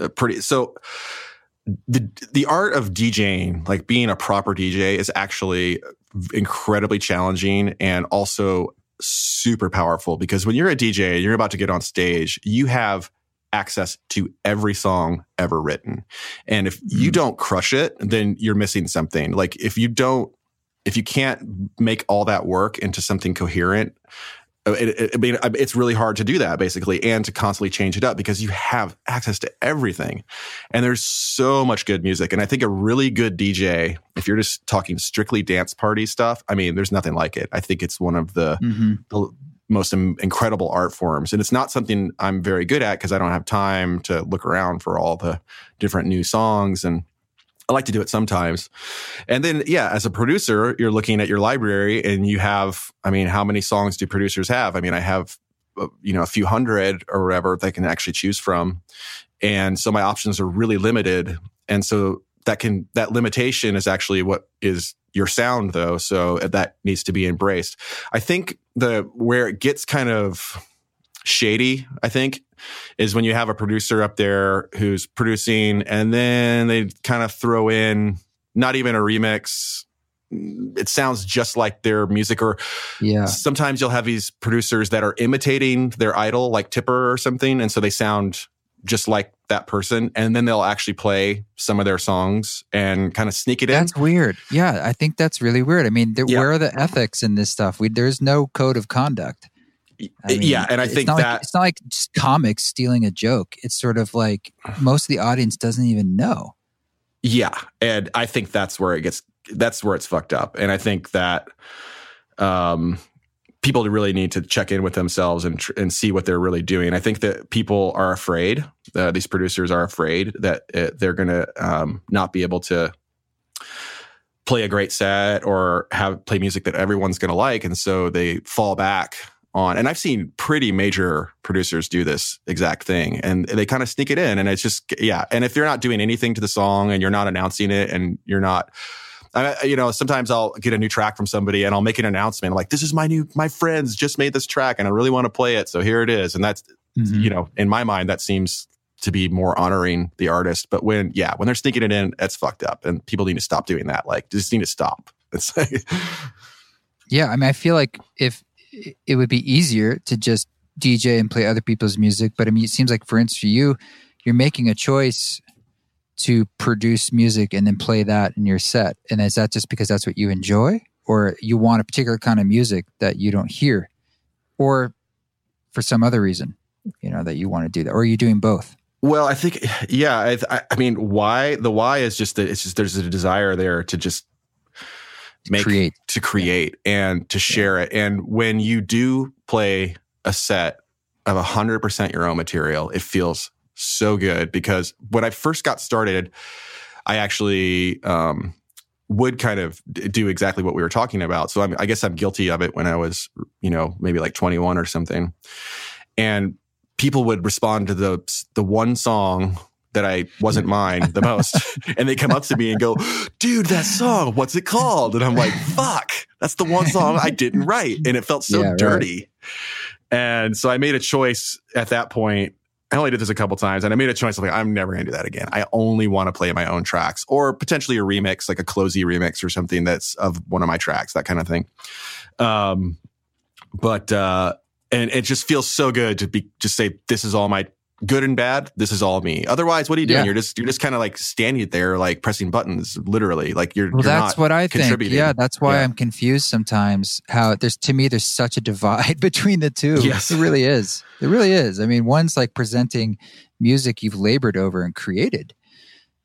Speaker 2: uh, pretty. So, the the art of DJing, like being a proper DJ, is actually incredibly challenging and also super powerful because when you're a DJ and you're about to get on stage, you have access to every song ever written. And if you mm. don't crush it, then you're missing something. Like if you don't if you can't make all that work into something coherent, it, it, I mean, it's really hard to do that basically and to constantly change it up because you have access to everything. And there's so much good music. And I think a really good DJ, if you're just talking strictly dance party stuff, I mean, there's nothing like it. I think it's one of the, mm-hmm. the most Im- incredible art forms. And it's not something I'm very good at because I don't have time to look around for all the different new songs and I like to do it sometimes. And then, yeah, as a producer, you're looking at your library and you have, I mean, how many songs do producers have? I mean, I have, uh, you know, a few hundred or whatever they can actually choose from. And so my options are really limited. And so that can, that limitation is actually what is your sound though. So that needs to be embraced. I think the, where it gets kind of, shady, I think, is when you have a producer up there who's producing and then they kind of throw in not even a remix. It sounds just like their music, or
Speaker 1: yeah.
Speaker 2: Sometimes you'll have these producers that are imitating their idol, like Tipper or something, and so they sound just like that person, and then they'll actually play some of their songs and kind of sneak it
Speaker 1: that's
Speaker 2: in.
Speaker 1: That's weird. Yeah, I think that's really weird. I mean, there, yeah. where are the ethics in this stuff? We, there's no code of conduct.
Speaker 2: I mean, yeah, and I think that
Speaker 1: like, it's not like just comics stealing a joke. It's sort of like [SIGHS] most of the audience doesn't even know.
Speaker 2: Yeah, and I think that's where it gets. That's where it's fucked up. And I think that um, people really need to check in with themselves and tr- and see what they're really doing. I think that people are afraid. Uh, these producers are afraid that it, uh, they're going to um, not be able to play a great set or have play music that everyone's going to like, and so they fall back on. And I've seen pretty major producers do this exact thing and they kind of sneak it in. And it's just, yeah. And if you're not doing anything to the song and you're not announcing it and you're not, I, you know, sometimes I'll get a new track from somebody and I'll make an announcement like, this is my new, my friends just made this track and I really want to play it. So here it is. And that's, mm-hmm. you know, in my mind, that seems to be more honoring the artist. But when, yeah, when they're sneaking it in, it's fucked up and people need to stop doing that. Like, just need to stop. [LAUGHS] It's like,
Speaker 1: yeah. I mean, I feel like if, it would be easier to just DJ and play other people's music. But I mean, it seems like, for instance, for you, you're making a choice to produce music and then play that in your set. And is that just because that's what you enjoy, or you want a particular kind of music that you don't hear, or for some other reason, you know, that you want to do that, or are you doing both?
Speaker 2: Well, I think, yeah. I, I mean, why the why is just that it's just there's a desire there to just make
Speaker 1: create.
Speaker 2: to create and to share yeah. it. And when you do play a set of 100% your own material, it feels so good because when I first got started, I actually um, would kind of do exactly what we were talking about. So I'm, I guess I'm guilty of it when I was, you know, maybe like 21 or something. And people would respond to the the one song that I wasn't mine the [LAUGHS] most. and they come up to me and go, dude, that song, what's it called? And I'm like, fuck, that's the one song I didn't write. And it felt so yeah, dirty. Right. And so I made a choice at that point. I only did this a couple times and I made a choice. like, I'm never going to do that again. I only want to play my own tracks or potentially a remix, like a closey remix or something that's of one of my tracks, that kind of thing. Um, but, uh, and it just feels so good to be just say this is all my good and bad this is all me. Otherwise what are you doing yeah. you're just you're just kind of like standing there like pressing buttons literally. Like you're,
Speaker 1: well,
Speaker 2: you're
Speaker 1: that's what i think. yeah that's why yeah. i'm confused sometimes how there's to me there's such a divide [LAUGHS] between the two.
Speaker 2: Yes.
Speaker 1: It really is. It really is. I mean one's like presenting music you've labored over and created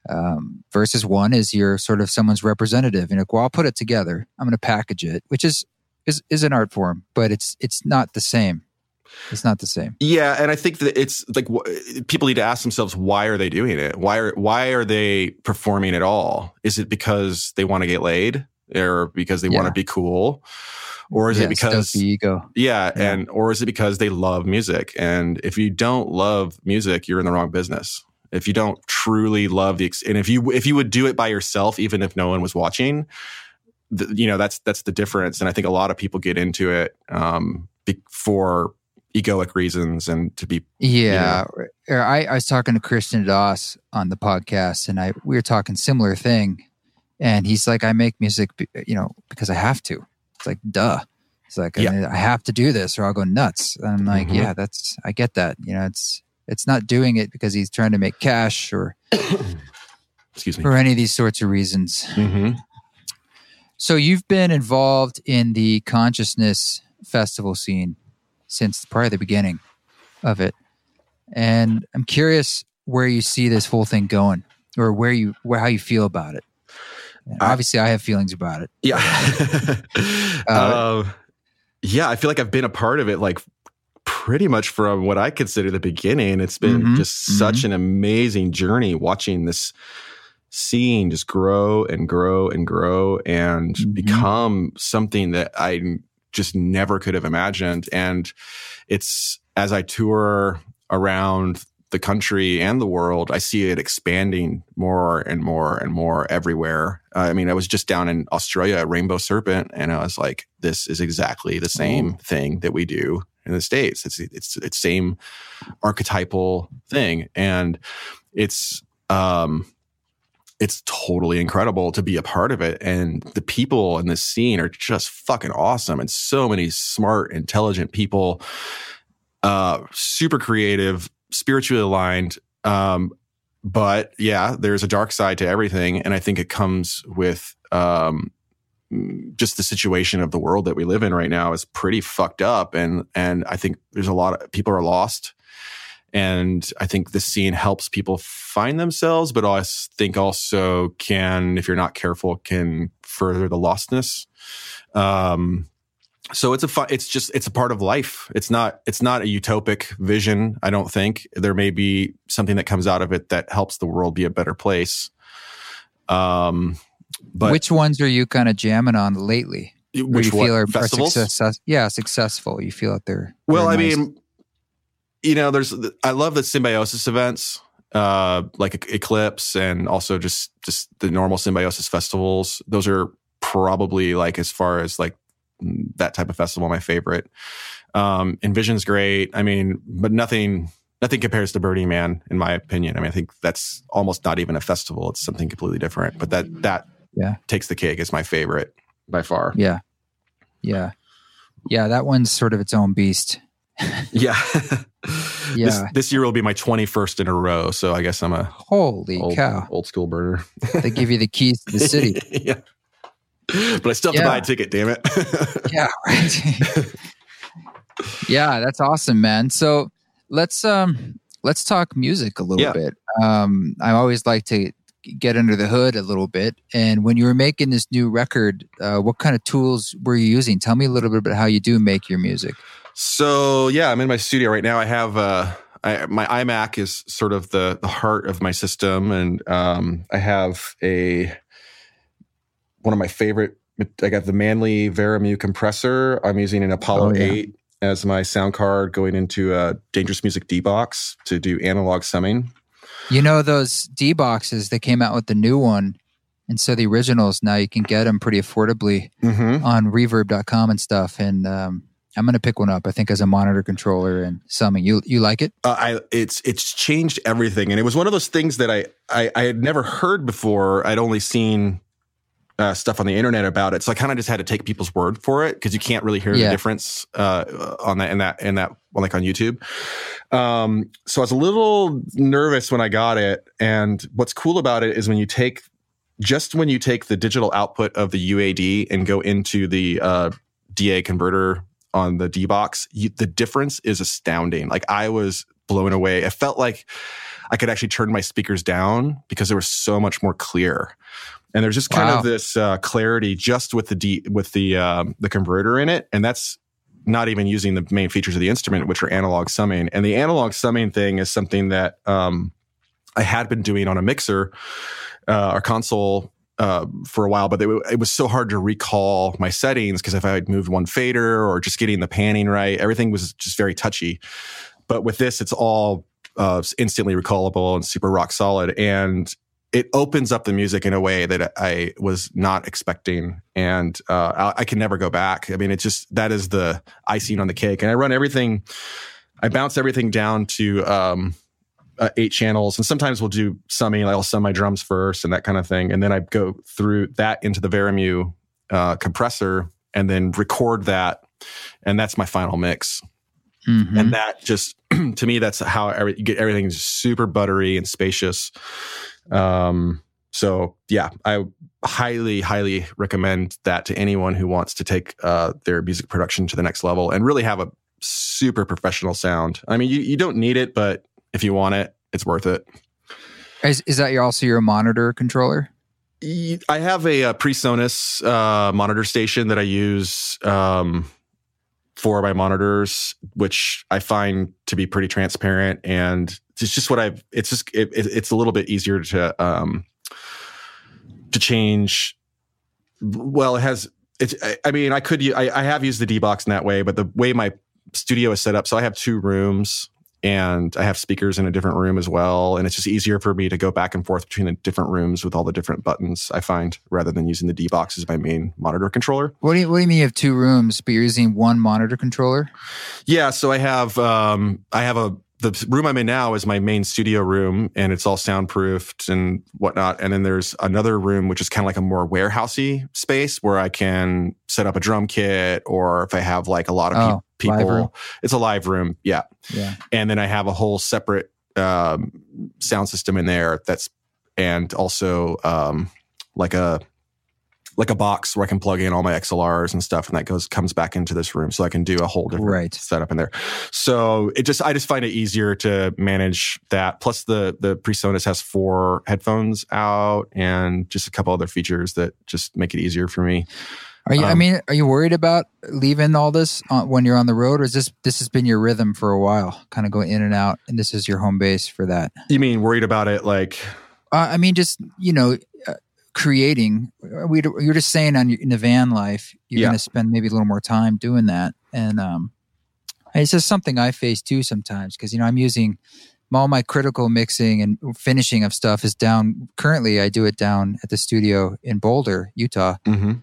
Speaker 1: um, versus one is you're sort of someone's representative. And like well i'll put it together. I'm going to package it which is is is an art form but it's it's not the same it's not the same.
Speaker 2: Yeah, and I think that it's like people need to ask themselves why are they doing it? Why are why are they performing at all? Is it because they want to get laid? or because they want to be cool or is
Speaker 1: Yeah,
Speaker 2: it because
Speaker 1: the ego?
Speaker 2: yeah,
Speaker 1: Yeah.
Speaker 2: and or is it because they love music? And if you don't love music, you're in the wrong business. If you don't truly love the, ex- and if you if you would do it by yourself, even if no one was watching, the, you know that's that's the difference. And I think a lot of people get into it um, for egoic reasons and to be
Speaker 1: Yeah, or I, I was talking to Christian Doss on the podcast, and I we were talking similar thing, and he's like, "I make music, you know, because I have to." It's like, duh. It's like I, mean, I have to do this, or I'll go nuts. And I'm like,
Speaker 2: Mhm.
Speaker 1: yeah, that's I get that. You know, it's it's not doing it because he's trying to make cash or [COUGHS]
Speaker 2: excuse me.
Speaker 1: for any of these sorts of reasons.
Speaker 2: hmm
Speaker 1: So you've been involved in the consciousness festival scene since probably the beginning of it, and I'm curious where you see this whole thing going, or where you where how you feel about it. And Obviously, I have feelings about it.
Speaker 2: Yeah. [LAUGHS] [LAUGHS]
Speaker 1: Uh,
Speaker 2: um, yeah, I feel like I've been a part of it like pretty much from what I consider the beginning. It's been
Speaker 1: Mhm,
Speaker 2: just such an amazing journey watching this scene just grow and grow and grow and
Speaker 1: Mhm.
Speaker 2: become something that I just never could have imagined. And it's as I tour around the country and the world, I see it expanding more and more and more everywhere. Uh, I mean, I was just down in Australia Rainbow Serpent, and I was like, "This is exactly the same thing that we do in the states. It's it's it's same archetypal thing, and it's um, it's totally incredible to be a part of it. And the people in this scene are just fucking awesome, and so many smart, intelligent people, uh, super creative, spiritually aligned. Um, but yeah, there's a dark side to everything, and I think it comes with um, just the situation of the world that we live in right now is pretty fucked up, and and I think there's a lot of people are lost, and I think this scene helps people find themselves, but I think also can, if you're not careful, can further the lostness. Um, so it's a fun, it's just it's a part of life it's not it's not a utopic vision i don't think there may be something that comes out of it that helps the world be a better place um but
Speaker 1: Which ones are you kind of jamming on lately?
Speaker 2: Which
Speaker 1: you
Speaker 2: what,
Speaker 1: feel are, success, yeah, successful. You feel that they're
Speaker 2: well i
Speaker 1: nice.
Speaker 2: mean you know there's i love the symbiosis events uh like eclipse and also just just the normal symbiosis festivals. Those are probably like as far as like that type of festival my favorite. Um envision's great. I mean but nothing nothing compares to burning man in my opinion. I mean i think that's almost not even a festival. It's something completely different. But that that
Speaker 1: Yeah.
Speaker 2: takes the cake as my favorite by far.
Speaker 1: Yeah, yeah, yeah. That one's sort of its own beast.
Speaker 2: yeah [LAUGHS] [LAUGHS]
Speaker 1: Yeah.
Speaker 2: this, this year will be my 21st in a row so i guess i'm a
Speaker 1: Holy
Speaker 2: old,
Speaker 1: cow!
Speaker 2: old school burner
Speaker 1: They give you the keys to the [LAUGHS] city.
Speaker 2: yeah but i still have to buy a ticket damn it [LAUGHS]
Speaker 1: yeah, right. yeah, that's awesome, man. So let's um let's talk music a little
Speaker 2: Yeah.
Speaker 1: bit. Um, I always like to get under the hood a little bit. And when you were making this new record, uh, what kind of tools were you using? Tell me a little bit about how you do make your music.
Speaker 2: So yeah, I'm in my studio right now. I have uh, I, my iMac is sort of the the heart of my system, and um, I have a one of my favorite. I got the Manley Vari-Mu compressor. I'm using an Apollo
Speaker 1: Oh, yeah.
Speaker 2: 8 as my sound card, going into a Dangerous Music D box to do analog summing.
Speaker 1: You know those D boxes that came out with the new one, and so the originals now you can get them pretty affordably
Speaker 2: Mm-hmm.
Speaker 1: on Reverb.com and stuff. And um, I'm gonna pick one up. I think as a monitor controller and summing. You you like it?
Speaker 2: uh, I it's it's changed everything, and it was one of those things that I I, I had never heard before. I'd only seen uh, stuff on the internet about it, so I kind of just had to take people's word for it because you can't really hear
Speaker 1: Yeah.
Speaker 2: the difference uh, on that in that in that like on YouTube. Um, so I was a little nervous when I got it, and what's cool about it is when you take just when you take the digital output of the UAD and go into the uh, DA converter on the D box, the difference is astounding. Like I was blown away. It felt like I could actually turn my speakers down because they were so much more clear. And there's just kind
Speaker 1: Wow.
Speaker 2: of this uh, clarity just with the D with the um, the converter in it, and that's not even using the main features of the instrument, which are analog summing. And the analog summing thing is something that um, I had been doing on a mixer, uh, our console uh, for a while, but it, it, was so hard to recall my settings because if I had moved one fader or just getting the panning right, everything was just very touchy. But with this, it's all uh, instantly recallable and super rock solid. And it opens up the music in a way that I was not expecting, and uh, I, I, can never go back. I mean, it's just that is the icing on the cake. And I run everything, I bounce everything down to um, uh, eight channels, and sometimes we'll do summing. I'll sum my drums first and that kind of thing, and then I go through that into the Vari-Mu uh, compressor, and then record that, and that's my final mix. Mm-hmm. And that just [CLEARS THROAT] to me, that's how every, you get everything super buttery and spacious. Um, so yeah, I highly, highly recommend that to anyone who wants to take uh, their music production to the next level and really have a super professional sound. I mean, you, you don't need it, but if you want it, it's worth it.
Speaker 1: Is, is that your, also your monitor controller?
Speaker 2: I have a, a PreSonus uh, monitor station that I use um, for my monitors, which I find to be pretty transparent and it's just what I've. It's just it, it's a little bit easier to um to change. Well, it has. It's. I mean, I could. I, I have used the D box in that way, but the way my studio is set up, so I have two rooms and I have speakers in a different room as well. And it's just easier for me to go back and forth between the different rooms with all the different buttons I find rather than using the D box as my main monitor controller.
Speaker 1: What do you, what do you mean you have two rooms, but you're using one monitor controller?
Speaker 2: Yeah. So I have, um, I have a the room I'm in now is my main studio room and it's all soundproofed and whatnot. And then there's another room, which is kind of like a more warehousey space where I can set up a drum kit or if I have like a lot of oh, pe- people, it's a live room. Yeah.
Speaker 1: Yeah.
Speaker 2: And then I have a whole separate um, sound system in there that's, and also um, like a, like a box where I can plug in all my XLRs and stuff, and that goes comes back into this room, so I can do a whole different right. setup in there. So it just I just find it easier to manage that. Plus the the PreSonus has four headphones out and just a couple other features that just make it easier for me.
Speaker 1: Are you? Um, I mean, are you worried about leaving all this on, when you're on the road, or is this this has been your rhythm for a while, kind of going in and out, and this is your home base for that?
Speaker 2: You mean worried about it, like?
Speaker 1: Uh, I mean, just you know, creating we you're just saying on your, in the van life you're yeah. going to spend maybe a little more time doing that and um it's just something i face too sometimes because you know i'm using all my critical mixing and finishing of stuff is down currently i do it down at the studio in boulder utah mm-hmm.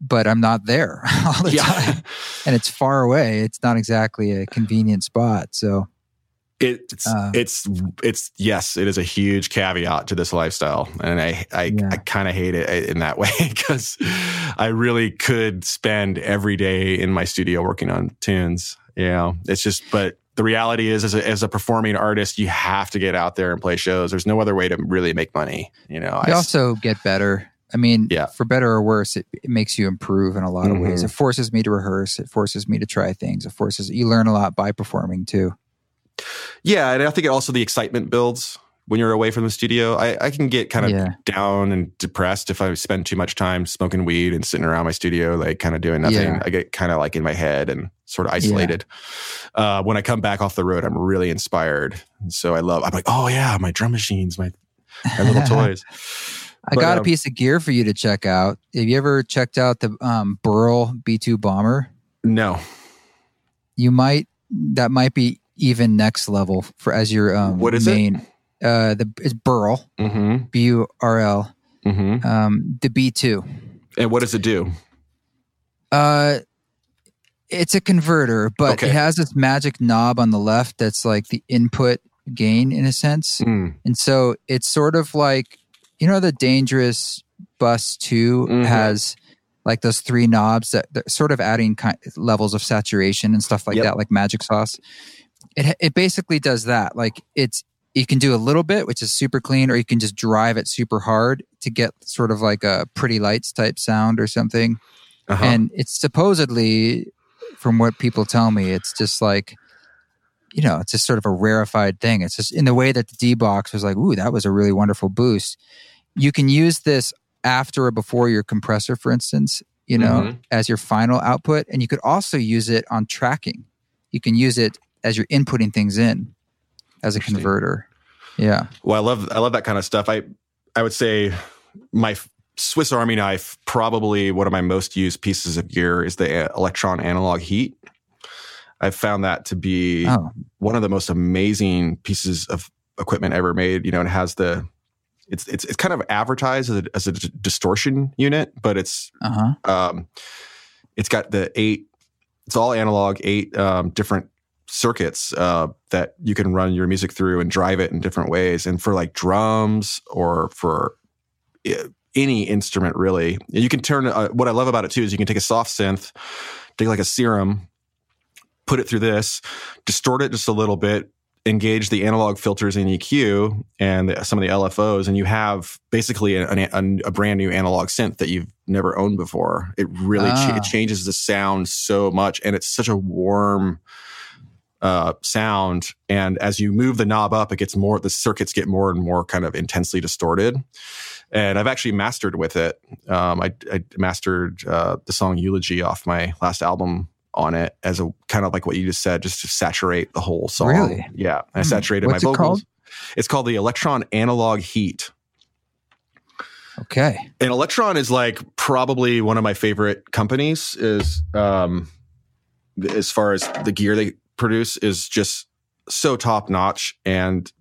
Speaker 1: but i'm not there [LAUGHS] all the yeah. time and it's far away it's not exactly a convenient spot so
Speaker 2: it's uh, it's it's yes, it is a huge caveat to this lifestyle, and I I, yeah. I kind of hate it in that [LAUGHS] way because I really could spend every day in my studio working on tunes. You know, it's just but the reality is as a, as a performing artist you have to get out there and play shows. There's no other way to really make money you know?
Speaker 1: You I, also get better. I mean yeah. for better or worse it, it makes you improve in a lot of mm-hmm. ways it forces me to rehearse. It forces me to try things. It forces you learn a lot by performing too
Speaker 2: yeah, and I think it also the excitement builds when you're away from the studio. I, I can get kind of yeah. down and depressed if I spend too much time smoking weed and sitting around my studio, like kind of doing nothing. Yeah. I get kind of like in my head and sort of isolated. Yeah. Uh, when I come back off the road, I'm really inspired. And So I love. I'm like, oh yeah, my drum machines, my my little [LAUGHS] toys.
Speaker 1: I but, got um, a piece of gear for you to check out. Have you ever checked out the um, Burl B2 bomber?
Speaker 2: No.
Speaker 1: You might. That might be even next level for as your um,
Speaker 2: what is main. It?
Speaker 1: Uh, the it's Burl, mm-hmm. B U R L, mm-hmm. um, the B two.
Speaker 2: And what does it do?
Speaker 1: Uh, it's a converter, but okay. it has this magic knob on the left that's like the input gain in a sense, mm. and so it's sort of like you know the dangerous bus 2 mm-hmm. has like those three knobs that, sort of adding kind, levels of saturation and stuff like yep. that, like magic sauce it it basically does that. Like it's you can do a little bit, which is super clean, or you can just drive it super hard to get sort of like a pretty lights type sound or something. Uh-huh. And it's supposedly, from what people tell me, it's just like, you know, it's just sort of a rarefied thing. It's just in the way that the D box was like, ooh, that was a really wonderful boost. You can use this after or before your compressor, for instance, you know, mm-hmm. as your final output. And you could also use it on tracking. You can use it as you're inputting things in as a converter. Yeah.
Speaker 2: Well, I love I love that kind of stuff. I I would say my Swiss Army knife, probably one of my most used pieces of gear is the Elektron Analog Heat. I've found that to be oh. one of the most amazing pieces of equipment ever made. You know, it has the it's it's it's kind of advertised as a, as a distortion unit, but it's uh-huh. um, it's got the eight. It's all analog, eight um, different circuits uh, that you can run your music through and drive it in different ways. And for like drums or for any instrument, really, you can turn. Uh, what I love about it too is you can take a soft synth, take like a serum, put it through this, distort it just a little bit, engage the analog filters in EQ and the, some of the LFOs, and you have basically a, a, a, brand new analog synth that you've never owned before. It really ah. ch- it changes the sound so much, and it's such a warm uh, sound. And as you move the knob up, it gets more. The circuits get more and more kind of intensely distorted. And I've actually mastered with it. Um, I, I, mastered uh, the song "Eulogy" off my last album on it as a kind of like what you just said, just to saturate the whole song.
Speaker 1: Really?
Speaker 2: Yeah. I hmm. saturated
Speaker 1: What's
Speaker 2: my vocals.
Speaker 1: It called?
Speaker 2: It's called the Elektron Analog Heat.
Speaker 1: Okay.
Speaker 2: And Elektron is like probably one of my favorite companies is um as far as the gear they produce is just so top notch and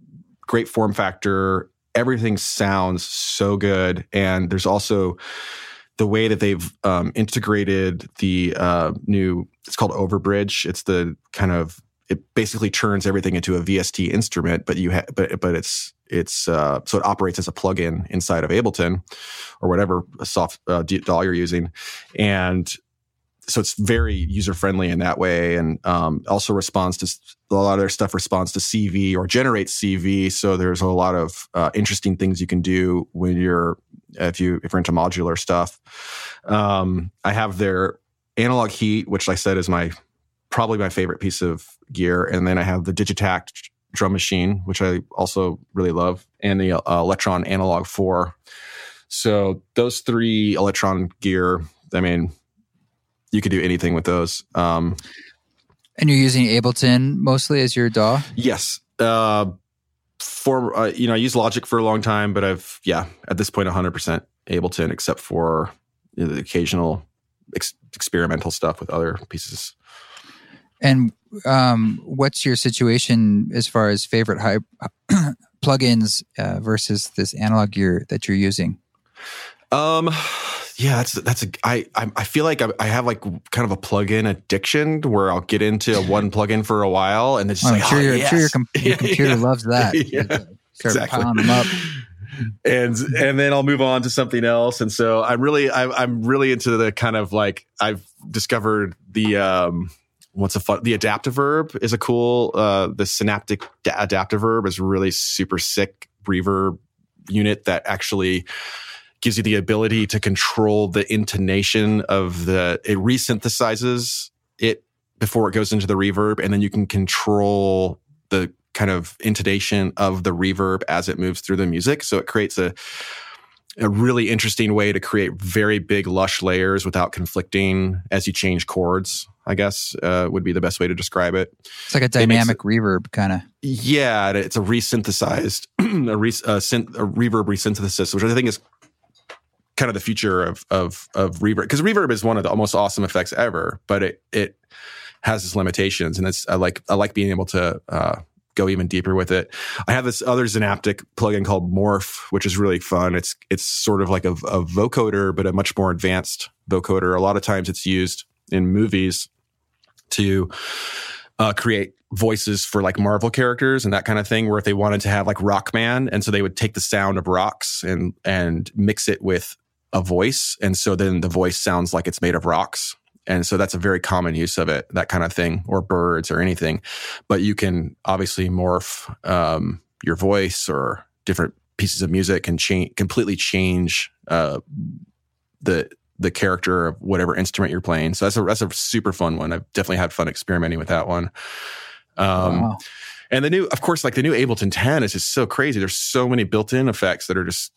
Speaker 2: great form factor. Everything sounds so good. And there's also the way that they've um, integrated the uh, new it's called overbridge it's the kind of it basically turns everything into a vst instrument but you have but but it's it's uh, so it operates as a plugin inside of ableton or whatever soft uh, DAW you're using and so it's very user friendly in that way and um, also responds to a lot of their stuff responds to cv or generates cv so there's a lot of uh, interesting things you can do when you're if you if you're into modular stuff. Um, i have their analog heat which i said is my probably my favorite piece of gear and then i have the digitakt drum machine which i also really love and the uh, elektron analog 4 so those three Elektron gear i mean you could do anything with those. Um,
Speaker 1: and you're using Ableton mostly as your DAW?
Speaker 2: Yes. Uh, for uh, you know, I used Logic for a long time, but I've yeah, at this point, 100% Ableton, except for you know, the occasional ex- experimental stuff with other pieces.
Speaker 1: And um, what's your situation as far as favorite high [CLEARS THROAT] plugins uh, versus this analog gear that you're using?
Speaker 2: Um, yeah, that's that's a. I I feel like I, I have like kind of a plug-in addiction where I'll get into [LAUGHS] one plug-in for a while and then just
Speaker 1: oh,
Speaker 2: like,
Speaker 1: I'm sure,
Speaker 2: oh,
Speaker 1: your,
Speaker 2: yes.
Speaker 1: sure your, com- [LAUGHS] your computer yeah. loves that. [LAUGHS]
Speaker 2: yeah,
Speaker 1: start
Speaker 2: exactly.
Speaker 1: piling them up.
Speaker 2: And and then I'll move on to something else. And so I'm really I, I'm really into the kind of like I've discovered the um what's a fun the Adaptiverb is a cool uh the synaptic adaptive verb is really super sick reverb unit that actually gives you the ability to control the intonation of the it resynthesizes it before it goes into the reverb and then you can control the kind of intonation of the reverb as it moves through the music. So it creates a a really interesting way to create very big lush layers without conflicting as you change chords i guess uh, would be the best way to describe it.
Speaker 1: It's like a dynamic it, reverb kind of
Speaker 2: yeah it's a resynthesized [CLEARS THROAT] a, re, a, synth, a reverb resynthesis which i think is kind of the future of of of reverb because reverb is one of the most awesome effects ever, but it it has its limitations, and it's I like I like being able to uh, go even deeper with it. I have this other Zynaptiq plugin called Morph, which is really fun. It's it's sort of like a, a vocoder, but a much more advanced vocoder. A lot of times it's used in movies to uh, create voices for like Marvel characters and that kind of thing, where if they wanted to have like Rockman, and so they would take the sound of rocks and and mix it with a voice. And so then the voice sounds like it's made of rocks. And so that's a very common use of it, that kind of thing, or birds or anything. But you can obviously morph um, your voice or different pieces of music and change completely change uh, the the character of whatever instrument you're playing. So that's a that's a super fun one. I've definitely had fun experimenting with that one. Um, wow. And the new, of course, like the new Ableton 10 is just so crazy. There's so many built-in effects that are just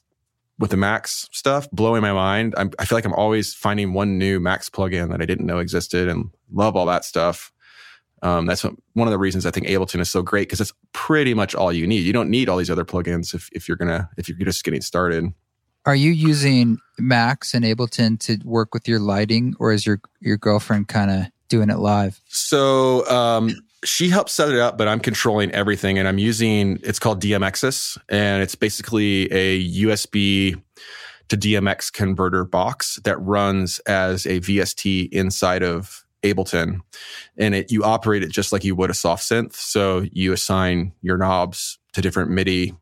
Speaker 2: with the Max stuff, blowing my mind. I'm, i feel like I'm always finding one new Max plugin that I didn't know existed and love all that stuff. Um, that's what, one of the reasons I think Ableton is so great because it's pretty much all you need. You don't need all these other plugins if, if you're gonna if you're just getting started.
Speaker 1: Are you using Max and Ableton to work with your lighting, or is your your girlfriend kind of doing it live?
Speaker 2: So um, she helps set it up, but I'm controlling everything, and I'm using it's called DMXis, and it's basically a USB to DMX converter box that runs as a VST inside of Ableton, and it you operate it just like you would a soft synth. So you assign your knobs to different MIDI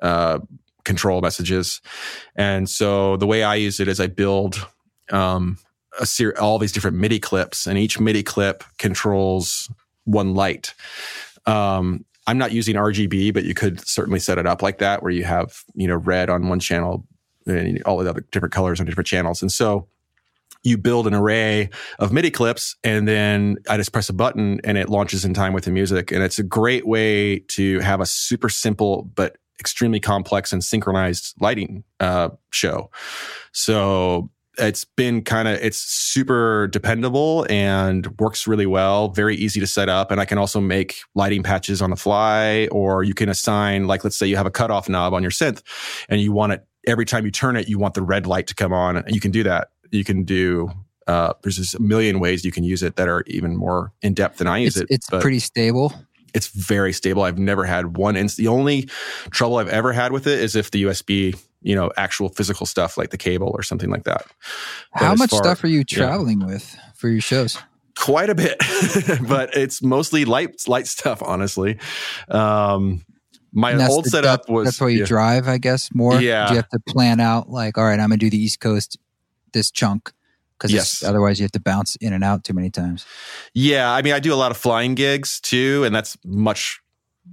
Speaker 2: uh, control messages. And so the way I use it is I build um, a ser- all these different MIDI clips, and each MIDI clip controls one light. Um, I'm not using RGB, but you could certainly set it up like that, where you have you know red on one channel and all the other different colors on different channels. And so you build an array of MIDI clips, and then I just press a button, and it launches in time with the music. And it's a great way to have a super simple but extremely complex and synchronized lighting uh, show. So it's been kind of it's super dependable and works really well very easy to set up and i can also make lighting patches on the fly or you can assign like let's say you have a cutoff knob on your synth and you want it every time you turn it you want the red light to come on and you can do that you can do uh, there's just a million ways you can use it that are even more in depth than i use
Speaker 1: it's,
Speaker 2: it
Speaker 1: it's pretty stable
Speaker 2: it's very stable. I've never had one inst- the only trouble I've ever had with it is if the USB, you know, actual physical stuff like the cable or something like that.
Speaker 1: But How much far, stuff are you traveling yeah. with for your shows?
Speaker 2: Quite a bit, [LAUGHS] but it's mostly light light stuff, honestly. Um, my old setup
Speaker 1: that,
Speaker 2: was
Speaker 1: that's why you yeah. drive, I guess, more. Yeah, Do you have to plan out like, all right, I'm gonna do the East Coast this chunk because yes. otherwise you have to bounce in and out too many times.
Speaker 2: Yeah, I mean, I do a lot of flying gigs too, and that's much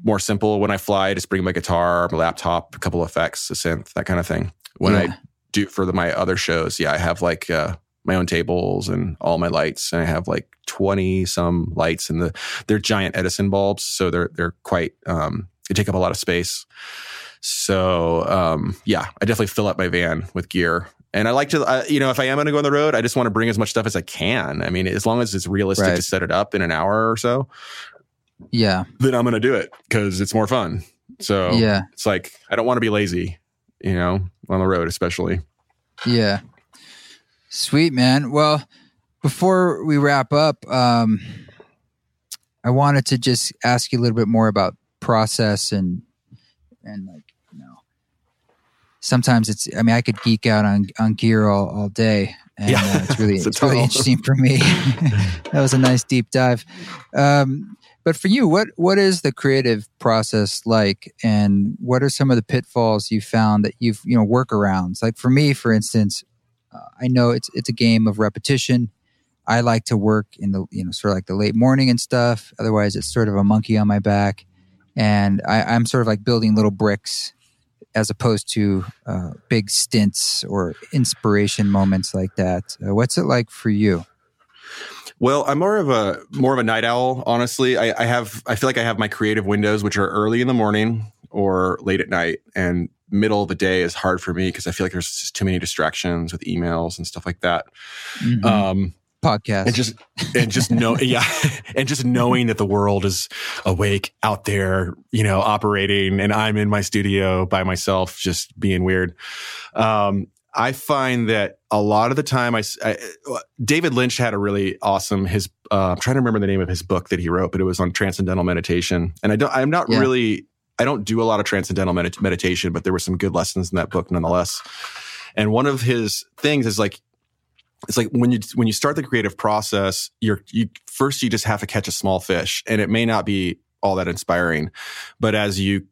Speaker 2: more simple. When I fly, I just bring my guitar, my laptop, a couple effects, a synth, that kind of thing. When yeah. I do for the, my other shows, yeah, I have like uh, my own tables and all my lights, and I have like twenty some lights, and the they're giant Edison bulbs, so they're they're quite um, they take up a lot of space. So um, yeah, I definitely fill up my van with gear and I like to, uh, you know, if I am going to go on the road, I just want to bring as much stuff as I can. I mean, as long as it's realistic right. to set it up in an hour or so.
Speaker 1: Yeah.
Speaker 2: Then I'm going to do it because it's more fun. So yeah, it's like, I don't want to be lazy, you know, on the road, especially.
Speaker 1: Yeah. Sweet, man. Well, before we wrap up, um, I wanted to just ask you a little bit more about process and, and like, you know, sometimes it's i mean i could geek out on on gear all, all day and yeah. uh, it's really it's, it's really interesting for me [LAUGHS] that was a nice deep dive um, but for you what what is the creative process like? And what are some of the pitfalls you found that you've you know workarounds? Like for me for instance uh, i know it's it's a game of repetition. I like to work in the you know sort of like the late morning and stuff. Otherwise it's sort of a monkey on my back. And I, i'm sort of like building little bricks as opposed to uh, big stints or inspiration moments like that. Uh, what's it like for you?
Speaker 2: Well, I'm more of a more of a night owl. Honestly, I, I, have I feel like I have my creative windows, which are early in the morning or late at night, and middle of the day is hard for me because I feel like there's just too many distractions with emails and stuff like that.
Speaker 1: Mm-hmm. Um, podcast
Speaker 2: and just and just know [LAUGHS] yeah and just knowing that the world is awake out there you know operating and i'm in my studio by myself just being weird um i find that a lot of the time i, I david lynch had a really awesome his uh, i'm trying to remember the name of his book that he wrote but it was on transcendental meditation. And i don't i'm not yeah. really i don't do a lot of transcendental med- meditation but there were some good lessons in that book nonetheless. And one of his things is like it's like when you when you start the creative process, you're you first you just have to catch a small fish, and it may not be all that inspiring, but as you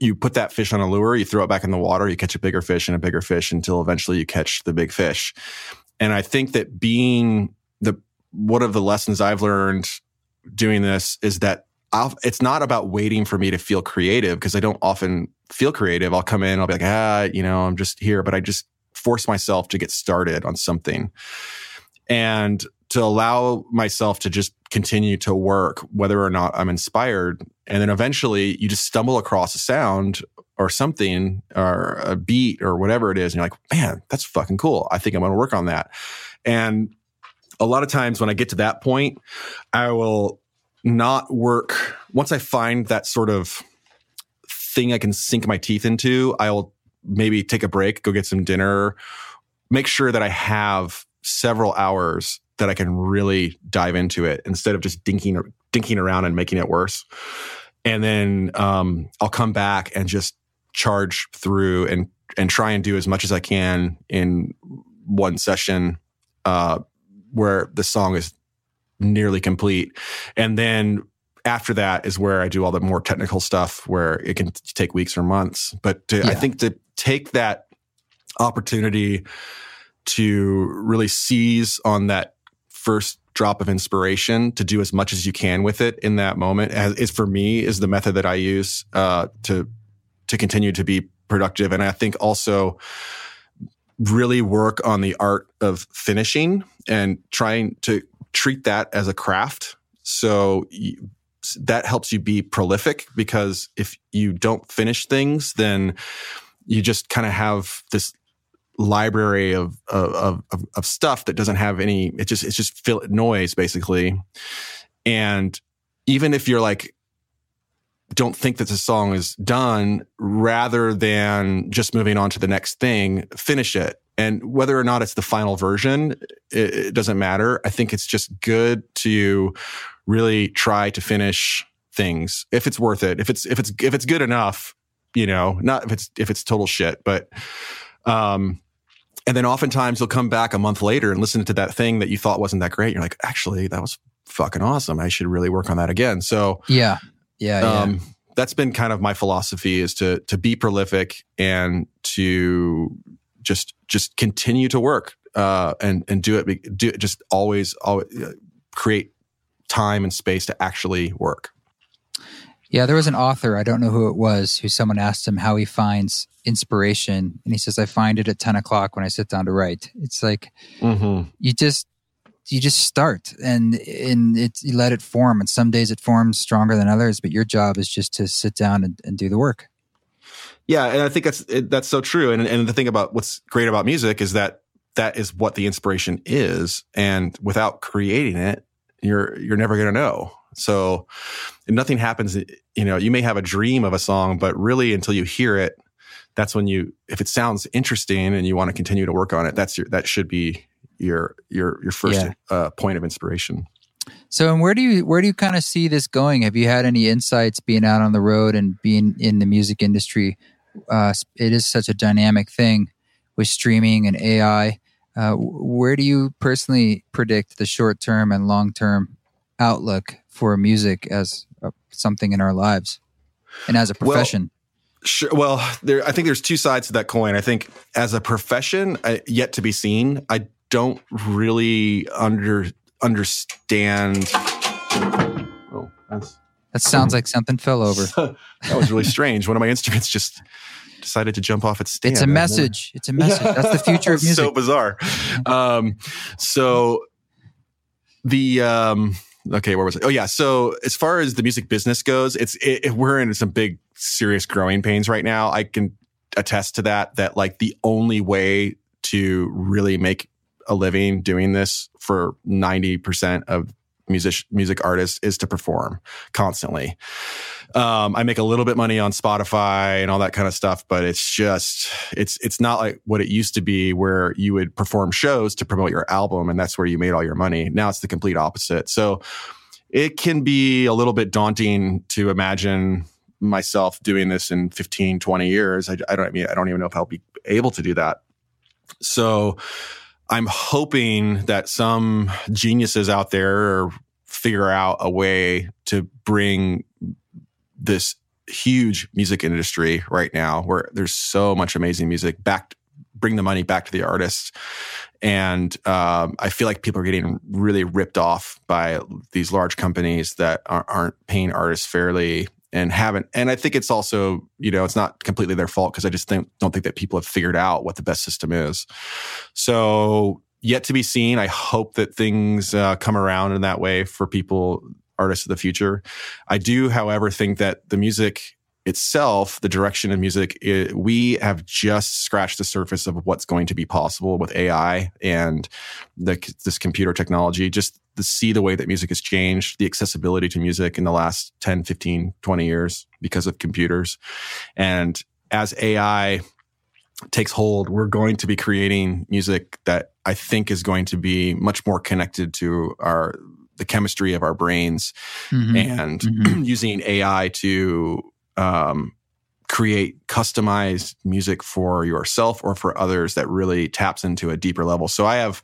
Speaker 2: you put that fish on a lure, you throw it back in the water, you catch a bigger fish and a bigger fish until eventually you catch the big fish. And I think that being the one of the lessons I've learned doing this is that I'll, it's not about waiting for me to feel creative because I don't often feel creative. I'll come in, I'll be like, ah, you know, I'm just here, but I just force myself to get started on something and to allow myself to just continue to work, whether or not I'm inspired. And then eventually you just stumble across a sound or something or a beat or whatever it is. And you're like, man, that's fucking cool. I think I'm going to work on that. And a lot of times when I get to that point, I will not work. Once I find that sort of thing I can sink my teeth into, I'll maybe take a break, go get some dinner, make sure that I have several hours that I can really dive into it instead of just dinking dinking around and making it worse. And then um, I'll come back and just charge through and and try and do as much as I can in one session uh, where the song is nearly complete. And then after that is where I do all the more technical stuff where it can take weeks or months. But to, yeah. I think to take that opportunity to really seize on that first drop of inspiration to do as much as you can with it in that moment is for me is the method that I use uh, to to continue to be productive. And I think also really work on the art of finishing and trying to treat that as a craft. So you, that helps you be prolific because if you don't finish things, then you just kind of have this library of, of, of, of, stuff that doesn't have any, it just, it's just fill, noise basically. And even if you're like, don't think that the song is done rather than just moving on to the next thing, finish it. And whether or not it's the final version, it, it doesn't matter. I think it's just good to really try to finish things if it's worth it. If it's, if it's, if it's good enough, you know, not if it's, if it's total shit, but, um, and then oftentimes you'll come back a month later and listen to that thing that you thought wasn't that great. You're like, actually, that was fucking awesome. I should really work on that again. So
Speaker 1: yeah, yeah, um, yeah.
Speaker 2: That's been kind of my philosophy is to to be prolific and to just just continue to work uh, and and do it. Do it, just always always uh, create time and space to actually work.
Speaker 1: Yeah, there was an author, I don't know who it was, who someone asked him how he finds inspiration. And he says, I find it at 10 o'clock when I sit down to write. It's like mm-hmm. you just you just start and and it you let it form. And some days it forms stronger than others, but your job is just to sit down and, and do the work.
Speaker 2: Yeah, and I think that's that's so true. And and the thing about what's great about music is that that is what the inspiration is, and without creating it, you're you're never going to know. So nothing happens, you know, you may have a dream of a song, but really until you hear it, that's when you, if it sounds interesting and you want to continue to work on it, that's your, that should be your, your, your first yeah. uh, point of inspiration.
Speaker 1: So, and where do you where do you kind of see this going? Have you had any insights being out on the road and being in the music industry? Uh, it is such a dynamic thing with streaming and AI. Uh, where do you personally predict the short term and long term outlook for music as a, something in our lives and as a profession?
Speaker 2: Well, Sure. Well, there. I think there's two sides to that coin. I think as a profession, uh, yet to be seen. I don't really under understand.
Speaker 1: Oh, that's, that sounds like something fell over. [LAUGHS]
Speaker 2: that was really strange. One of my instruments just decided to jump off its stand.
Speaker 1: It's a message. It's a message. That's the future of [LAUGHS] music.
Speaker 2: so bizarre. Um, so the um, okay, where was it? Oh yeah. So as far as the music business goes, it's it, we're in some big serious growing pains right now. I can attest to that. That like the only way to really make a living doing this for ninety percent of music music artists is to perform constantly. Um, I make a little bit money on Spotify and all that kind of stuff, but it's just it's it's not like what it used to be where you would perform shows to promote your album and that's where you made all your money. Now it's the complete opposite. So it can be a little bit daunting to imagine myself doing this in 15 20 years I, I don't I mean I don't even know if I'll be able to do that so I'm hoping that some geniuses out there figure out a way to bring this huge music industry right now where there's so much amazing music back bring the money back to the artists. And um, i feel like people are getting really ripped off by these large companies that aren't paying artists fairly and haven't and i think it's also you know it's not completely their fault because i just think, don't think that people have figured out what the best system is. So yet to be seen. I hope that things uh, come around in that way for people artists of the future. I do however think that the music itself the direction of music it, we have just scratched the surface of what's going to be possible with ai and the, this computer technology. Just to see the way that music has changed, the accessibility to music in the last 10, 15, 20 years because of computers. And as AI takes hold, we're going to be creating music that I think is going to be much more connected to our the chemistry of our brains mm-hmm. and mm-hmm. [CLEARS THROAT] using AI to um, create customized music for yourself or for others that really taps into a deeper level. So I have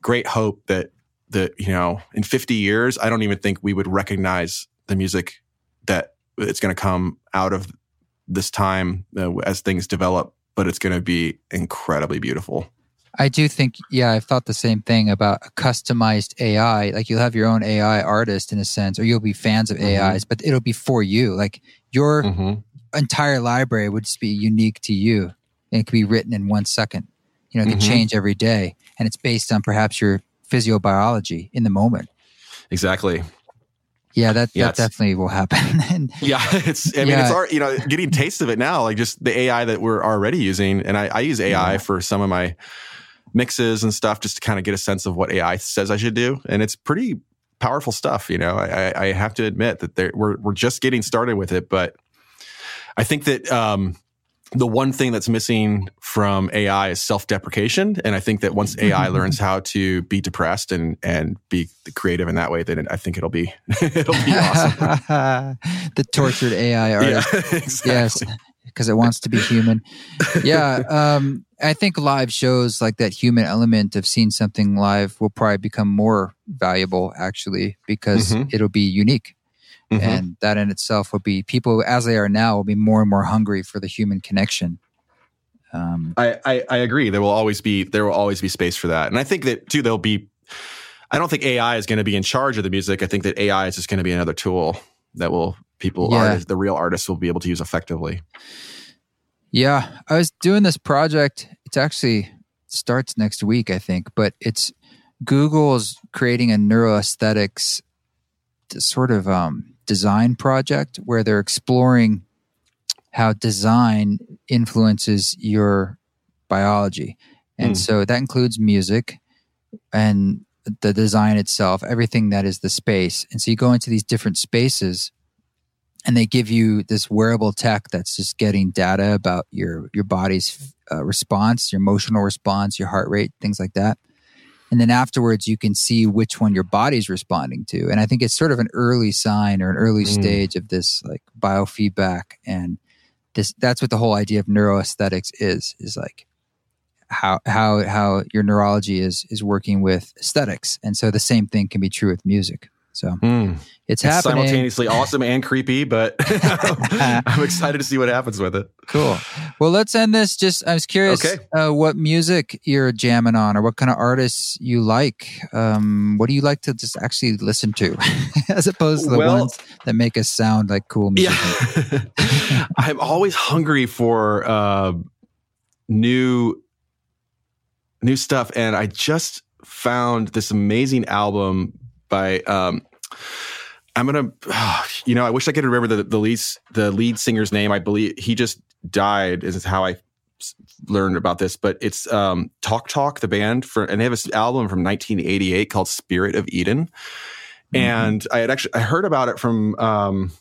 Speaker 2: great hope that that you know in 50 years I don't even think we would recognize the music that it's going to come out of this time uh, as things develop, but it's going to be incredibly beautiful.
Speaker 1: I do think, yeah, I've thought the same thing about a customized AI. Like you'll have your own AI artist in a sense, or you'll be fans of mm-hmm. AIs, but it'll be for you. Like your mm-hmm. entire library would just be unique to you and it could be written in one second. You know, it can mm-hmm. change every day and it's based on perhaps your physiobiology in the moment.
Speaker 2: Exactly.
Speaker 1: Yeah, that, yeah, that definitely will happen. [LAUGHS]
Speaker 2: and, yeah, [LAUGHS] it's. I mean, yeah. it's our, you know getting taste of it now. Like just the AI that we're already using, and I, I use AI yeah. for some of my mixes and stuff just to kind of get a sense of what AI says I should do. And it's pretty powerful stuff. You know, I, I have to admit that we're, we're just getting started with it, but I think that, um, the one thing that's missing from AI is self-deprecation, and I think that once AI learns how to be depressed and and be creative in that way, then I think it'll be [LAUGHS] it'll be awesome. [LAUGHS]
Speaker 1: the tortured AI [LAUGHS] artist, yeah, exactly. yes, because it wants to be human. yeah, um, I think live shows like that human element of seeing something live will probably become more valuable actually because mm-hmm. it'll be unique. Mm-hmm. And that in itself will be people as they are now will be more and more hungry for the human connection.
Speaker 2: Um, I, I, I agree. There will always be there will always be space for that, and I think that too. There'll be. I don't think AI is going to be in charge of the music. I think that AI is just going to be another tool that will people yeah. artists, the real artists will be able to use effectively.
Speaker 1: Yeah, I was doing this project. It's actually starts next week, I think, but it's Google's creating a neuroaesthetics sort of um, design project where they're exploring how design influences your biology. And mm. so that includes music and the design itself, everything that is the space. And so you go into these different spaces and they give you this wearable tech that's just getting data about your your body's uh, response, your emotional response, your heart rate, things like that. And then afterwards, you can see which one your body's responding to. And I think it's sort of an early sign or an early mm. stage of this like biofeedback. And this that's what the whole idea of neuroaesthetics is, is like how how how your neurology is is working with aesthetics. And so the same thing can be true with music. So mm. it's, it's happening.
Speaker 2: simultaneously [LAUGHS] awesome and creepy, but [LAUGHS] I'm excited to see what happens with it.
Speaker 1: Cool. Well, let's end this. Just I was curious okay. uh, what music you're jamming on, or what kind of artists you like. Um, what do you like to just actually listen to, [LAUGHS] as opposed to the well, ones that make us sound like cool music?
Speaker 2: Yeah. I'm always hungry for uh, new new stuff, and I just found this amazing album by um, I'm gonna, [SIGHS] you know, I wish I could remember the the lead the lead singer's name. I believe he just died. Is how I learned about this, but it's um, Talk Talk, the band for, and they have an album from 1988 called Spirit of Eden. Mm-hmm. And I had actually I heard about it from um,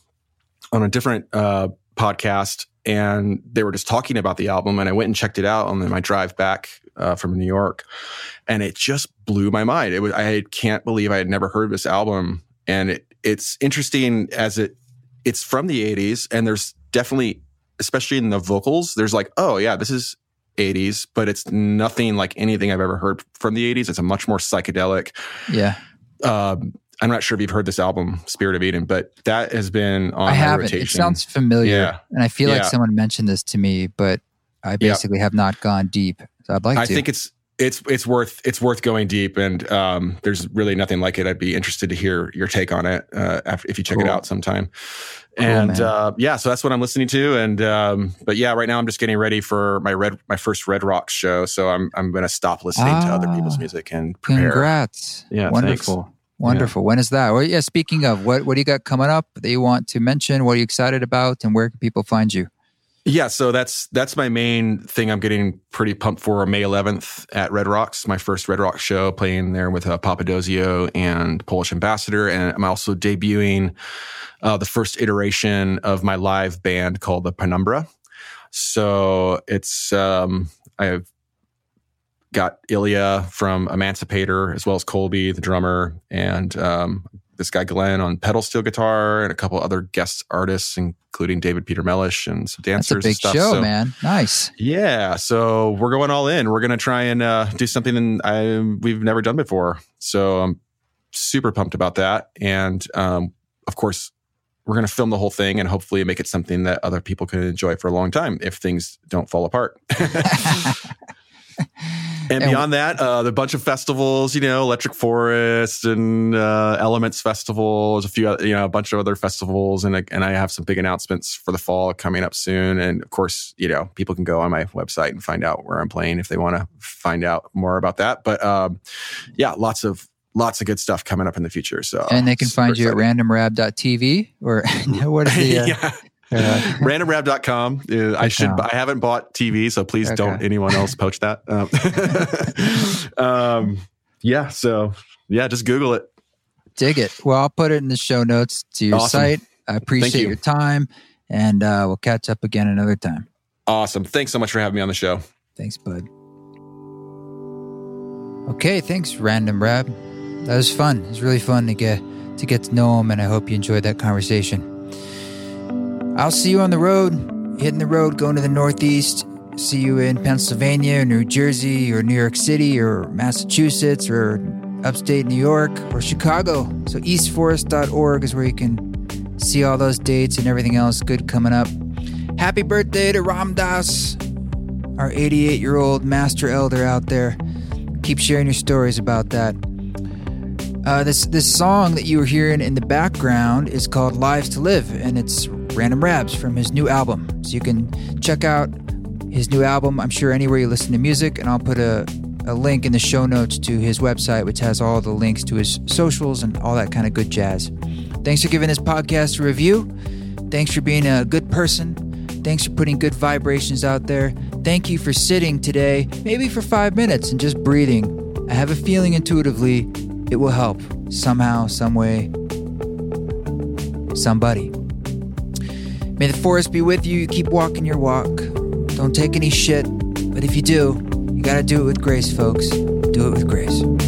Speaker 2: on a different uh, podcast, and they were just talking about the album, and I went and checked it out on my drive back uh, from New York, and it just blew my mind. It was I can't believe I had never heard this album, and it, it's interesting as it it's from the '80s, and there's definitely, especially in the vocals, there's like, oh yeah, this is 80s, but it's nothing like anything I've ever heard from the 80s. It's a much more psychedelic.
Speaker 1: Yeah.
Speaker 2: Um, I'm not sure if you've heard this album, Spirit of Eden, but that has been on I haven't. Rotation.
Speaker 1: It sounds familiar, yeah. and I feel yeah. like someone mentioned this to me, but I basically have not gone deep. So I'd like
Speaker 2: I
Speaker 1: to.
Speaker 2: think it's it's it's worth it's worth going deep, and um, there's really nothing like it. I'd be interested to hear your take on it uh, if you check cool. it out sometime. Cool, and uh, yeah, so that's what I'm listening to. And um, but yeah, right now I'm just getting ready for my red my first Red Rocks show. So I'm I'm going to stop listening ah, to other people's ah, music and prepare.
Speaker 1: Congrats! Yeah, wonderful. Thanks. Wonderful. Yeah. When is that? Well, yeah. Speaking of, what what do you got coming up that you want to mention? What are you excited about, and where can people find you?
Speaker 2: Yeah, so that's that's my main thing. I'm getting pretty pumped for May 11th at Red Rocks, my first Red Rocks show, playing there with uh, Papadosio and Polish Ambassador, and I'm also debuting uh, the first iteration of my live band called the Penumbra. So it's um, I've got Ilya from Emancipator as well as Colby, the drummer, and um, this guy Glenn on pedal steel guitar, and a couple other guest artists, including David Peter Mellish and some dancers.
Speaker 1: That's a big show,
Speaker 2: So-
Speaker 1: man. Nice.
Speaker 2: Yeah, so we're going all in. We're going to try and uh, do something I, we've never done before. So I'm super pumped about that. And um, of course, we're going to film the whole thing and hopefully make it something that other people can enjoy for a long time if things don't fall apart. [LAUGHS] [LAUGHS] And
Speaker 1: And-
Speaker 2: beyond that, uh, the bunch of festivals, you know, Electric Forest and uh, Elements Festival, there's a few, you know, a bunch of other festivals, and I- and I have some big announcements for the fall coming up soon. And of course, you know, people can go on my website and find out where I'm playing if they want to find out more about that. But um, yeah, lots of lots of good stuff coming up in the future. So
Speaker 1: and they can find you at randomrab.tv or [LAUGHS] what is the. [LAUGHS] Uh,
Speaker 2: yeah.
Speaker 1: Uh,
Speaker 2: randomrab.com uh, i should i haven't bought tv so please
Speaker 1: Okay.
Speaker 2: don't anyone else poach that um, [LAUGHS] um, yeah so yeah just google it
Speaker 1: dig it. Well, I'll put it in the show notes to your
Speaker 2: Awesome.
Speaker 1: site. I appreciate
Speaker 2: you.
Speaker 1: your time, and uh, we'll catch up again another time.
Speaker 2: awesome thanks so much for having me on the show
Speaker 1: Thanks, bud. Okay, thanks, Random Rab. That was fun. It was really fun to get to get to know him, and I hope you enjoyed that conversation. I'll see you on the road, hitting the road, going to the Northeast. See you in Pennsylvania, New Jersey, or New York City, or Massachusetts, or upstate New York, or Chicago. So eastforest.org is where you can see all those dates and everything else good coming up. Happy birthday to Ram Dass, our 88 year old master elder out there. Keep sharing your stories about that. Uh, this this song that you were hearing in the background is called "Lives to Live," and it's Random Rabs from his new album. So you can check out his new album. I'm sure anywhere you listen to music, and I'll put a a link in the show notes to his website, which has all the links to his socials and all that kind of good jazz. Thanks for giving this podcast a review. Thanks for being a good person. Thanks for putting good vibrations out there. Thank you for sitting today, maybe for five minutes and just breathing. I have a feeling intuitively it will help somehow, some way, somebody. May the forest be with you. Keep walking your walk. Don't take any shit, but if you do, you gotta do it with grace, folks. Do it with grace.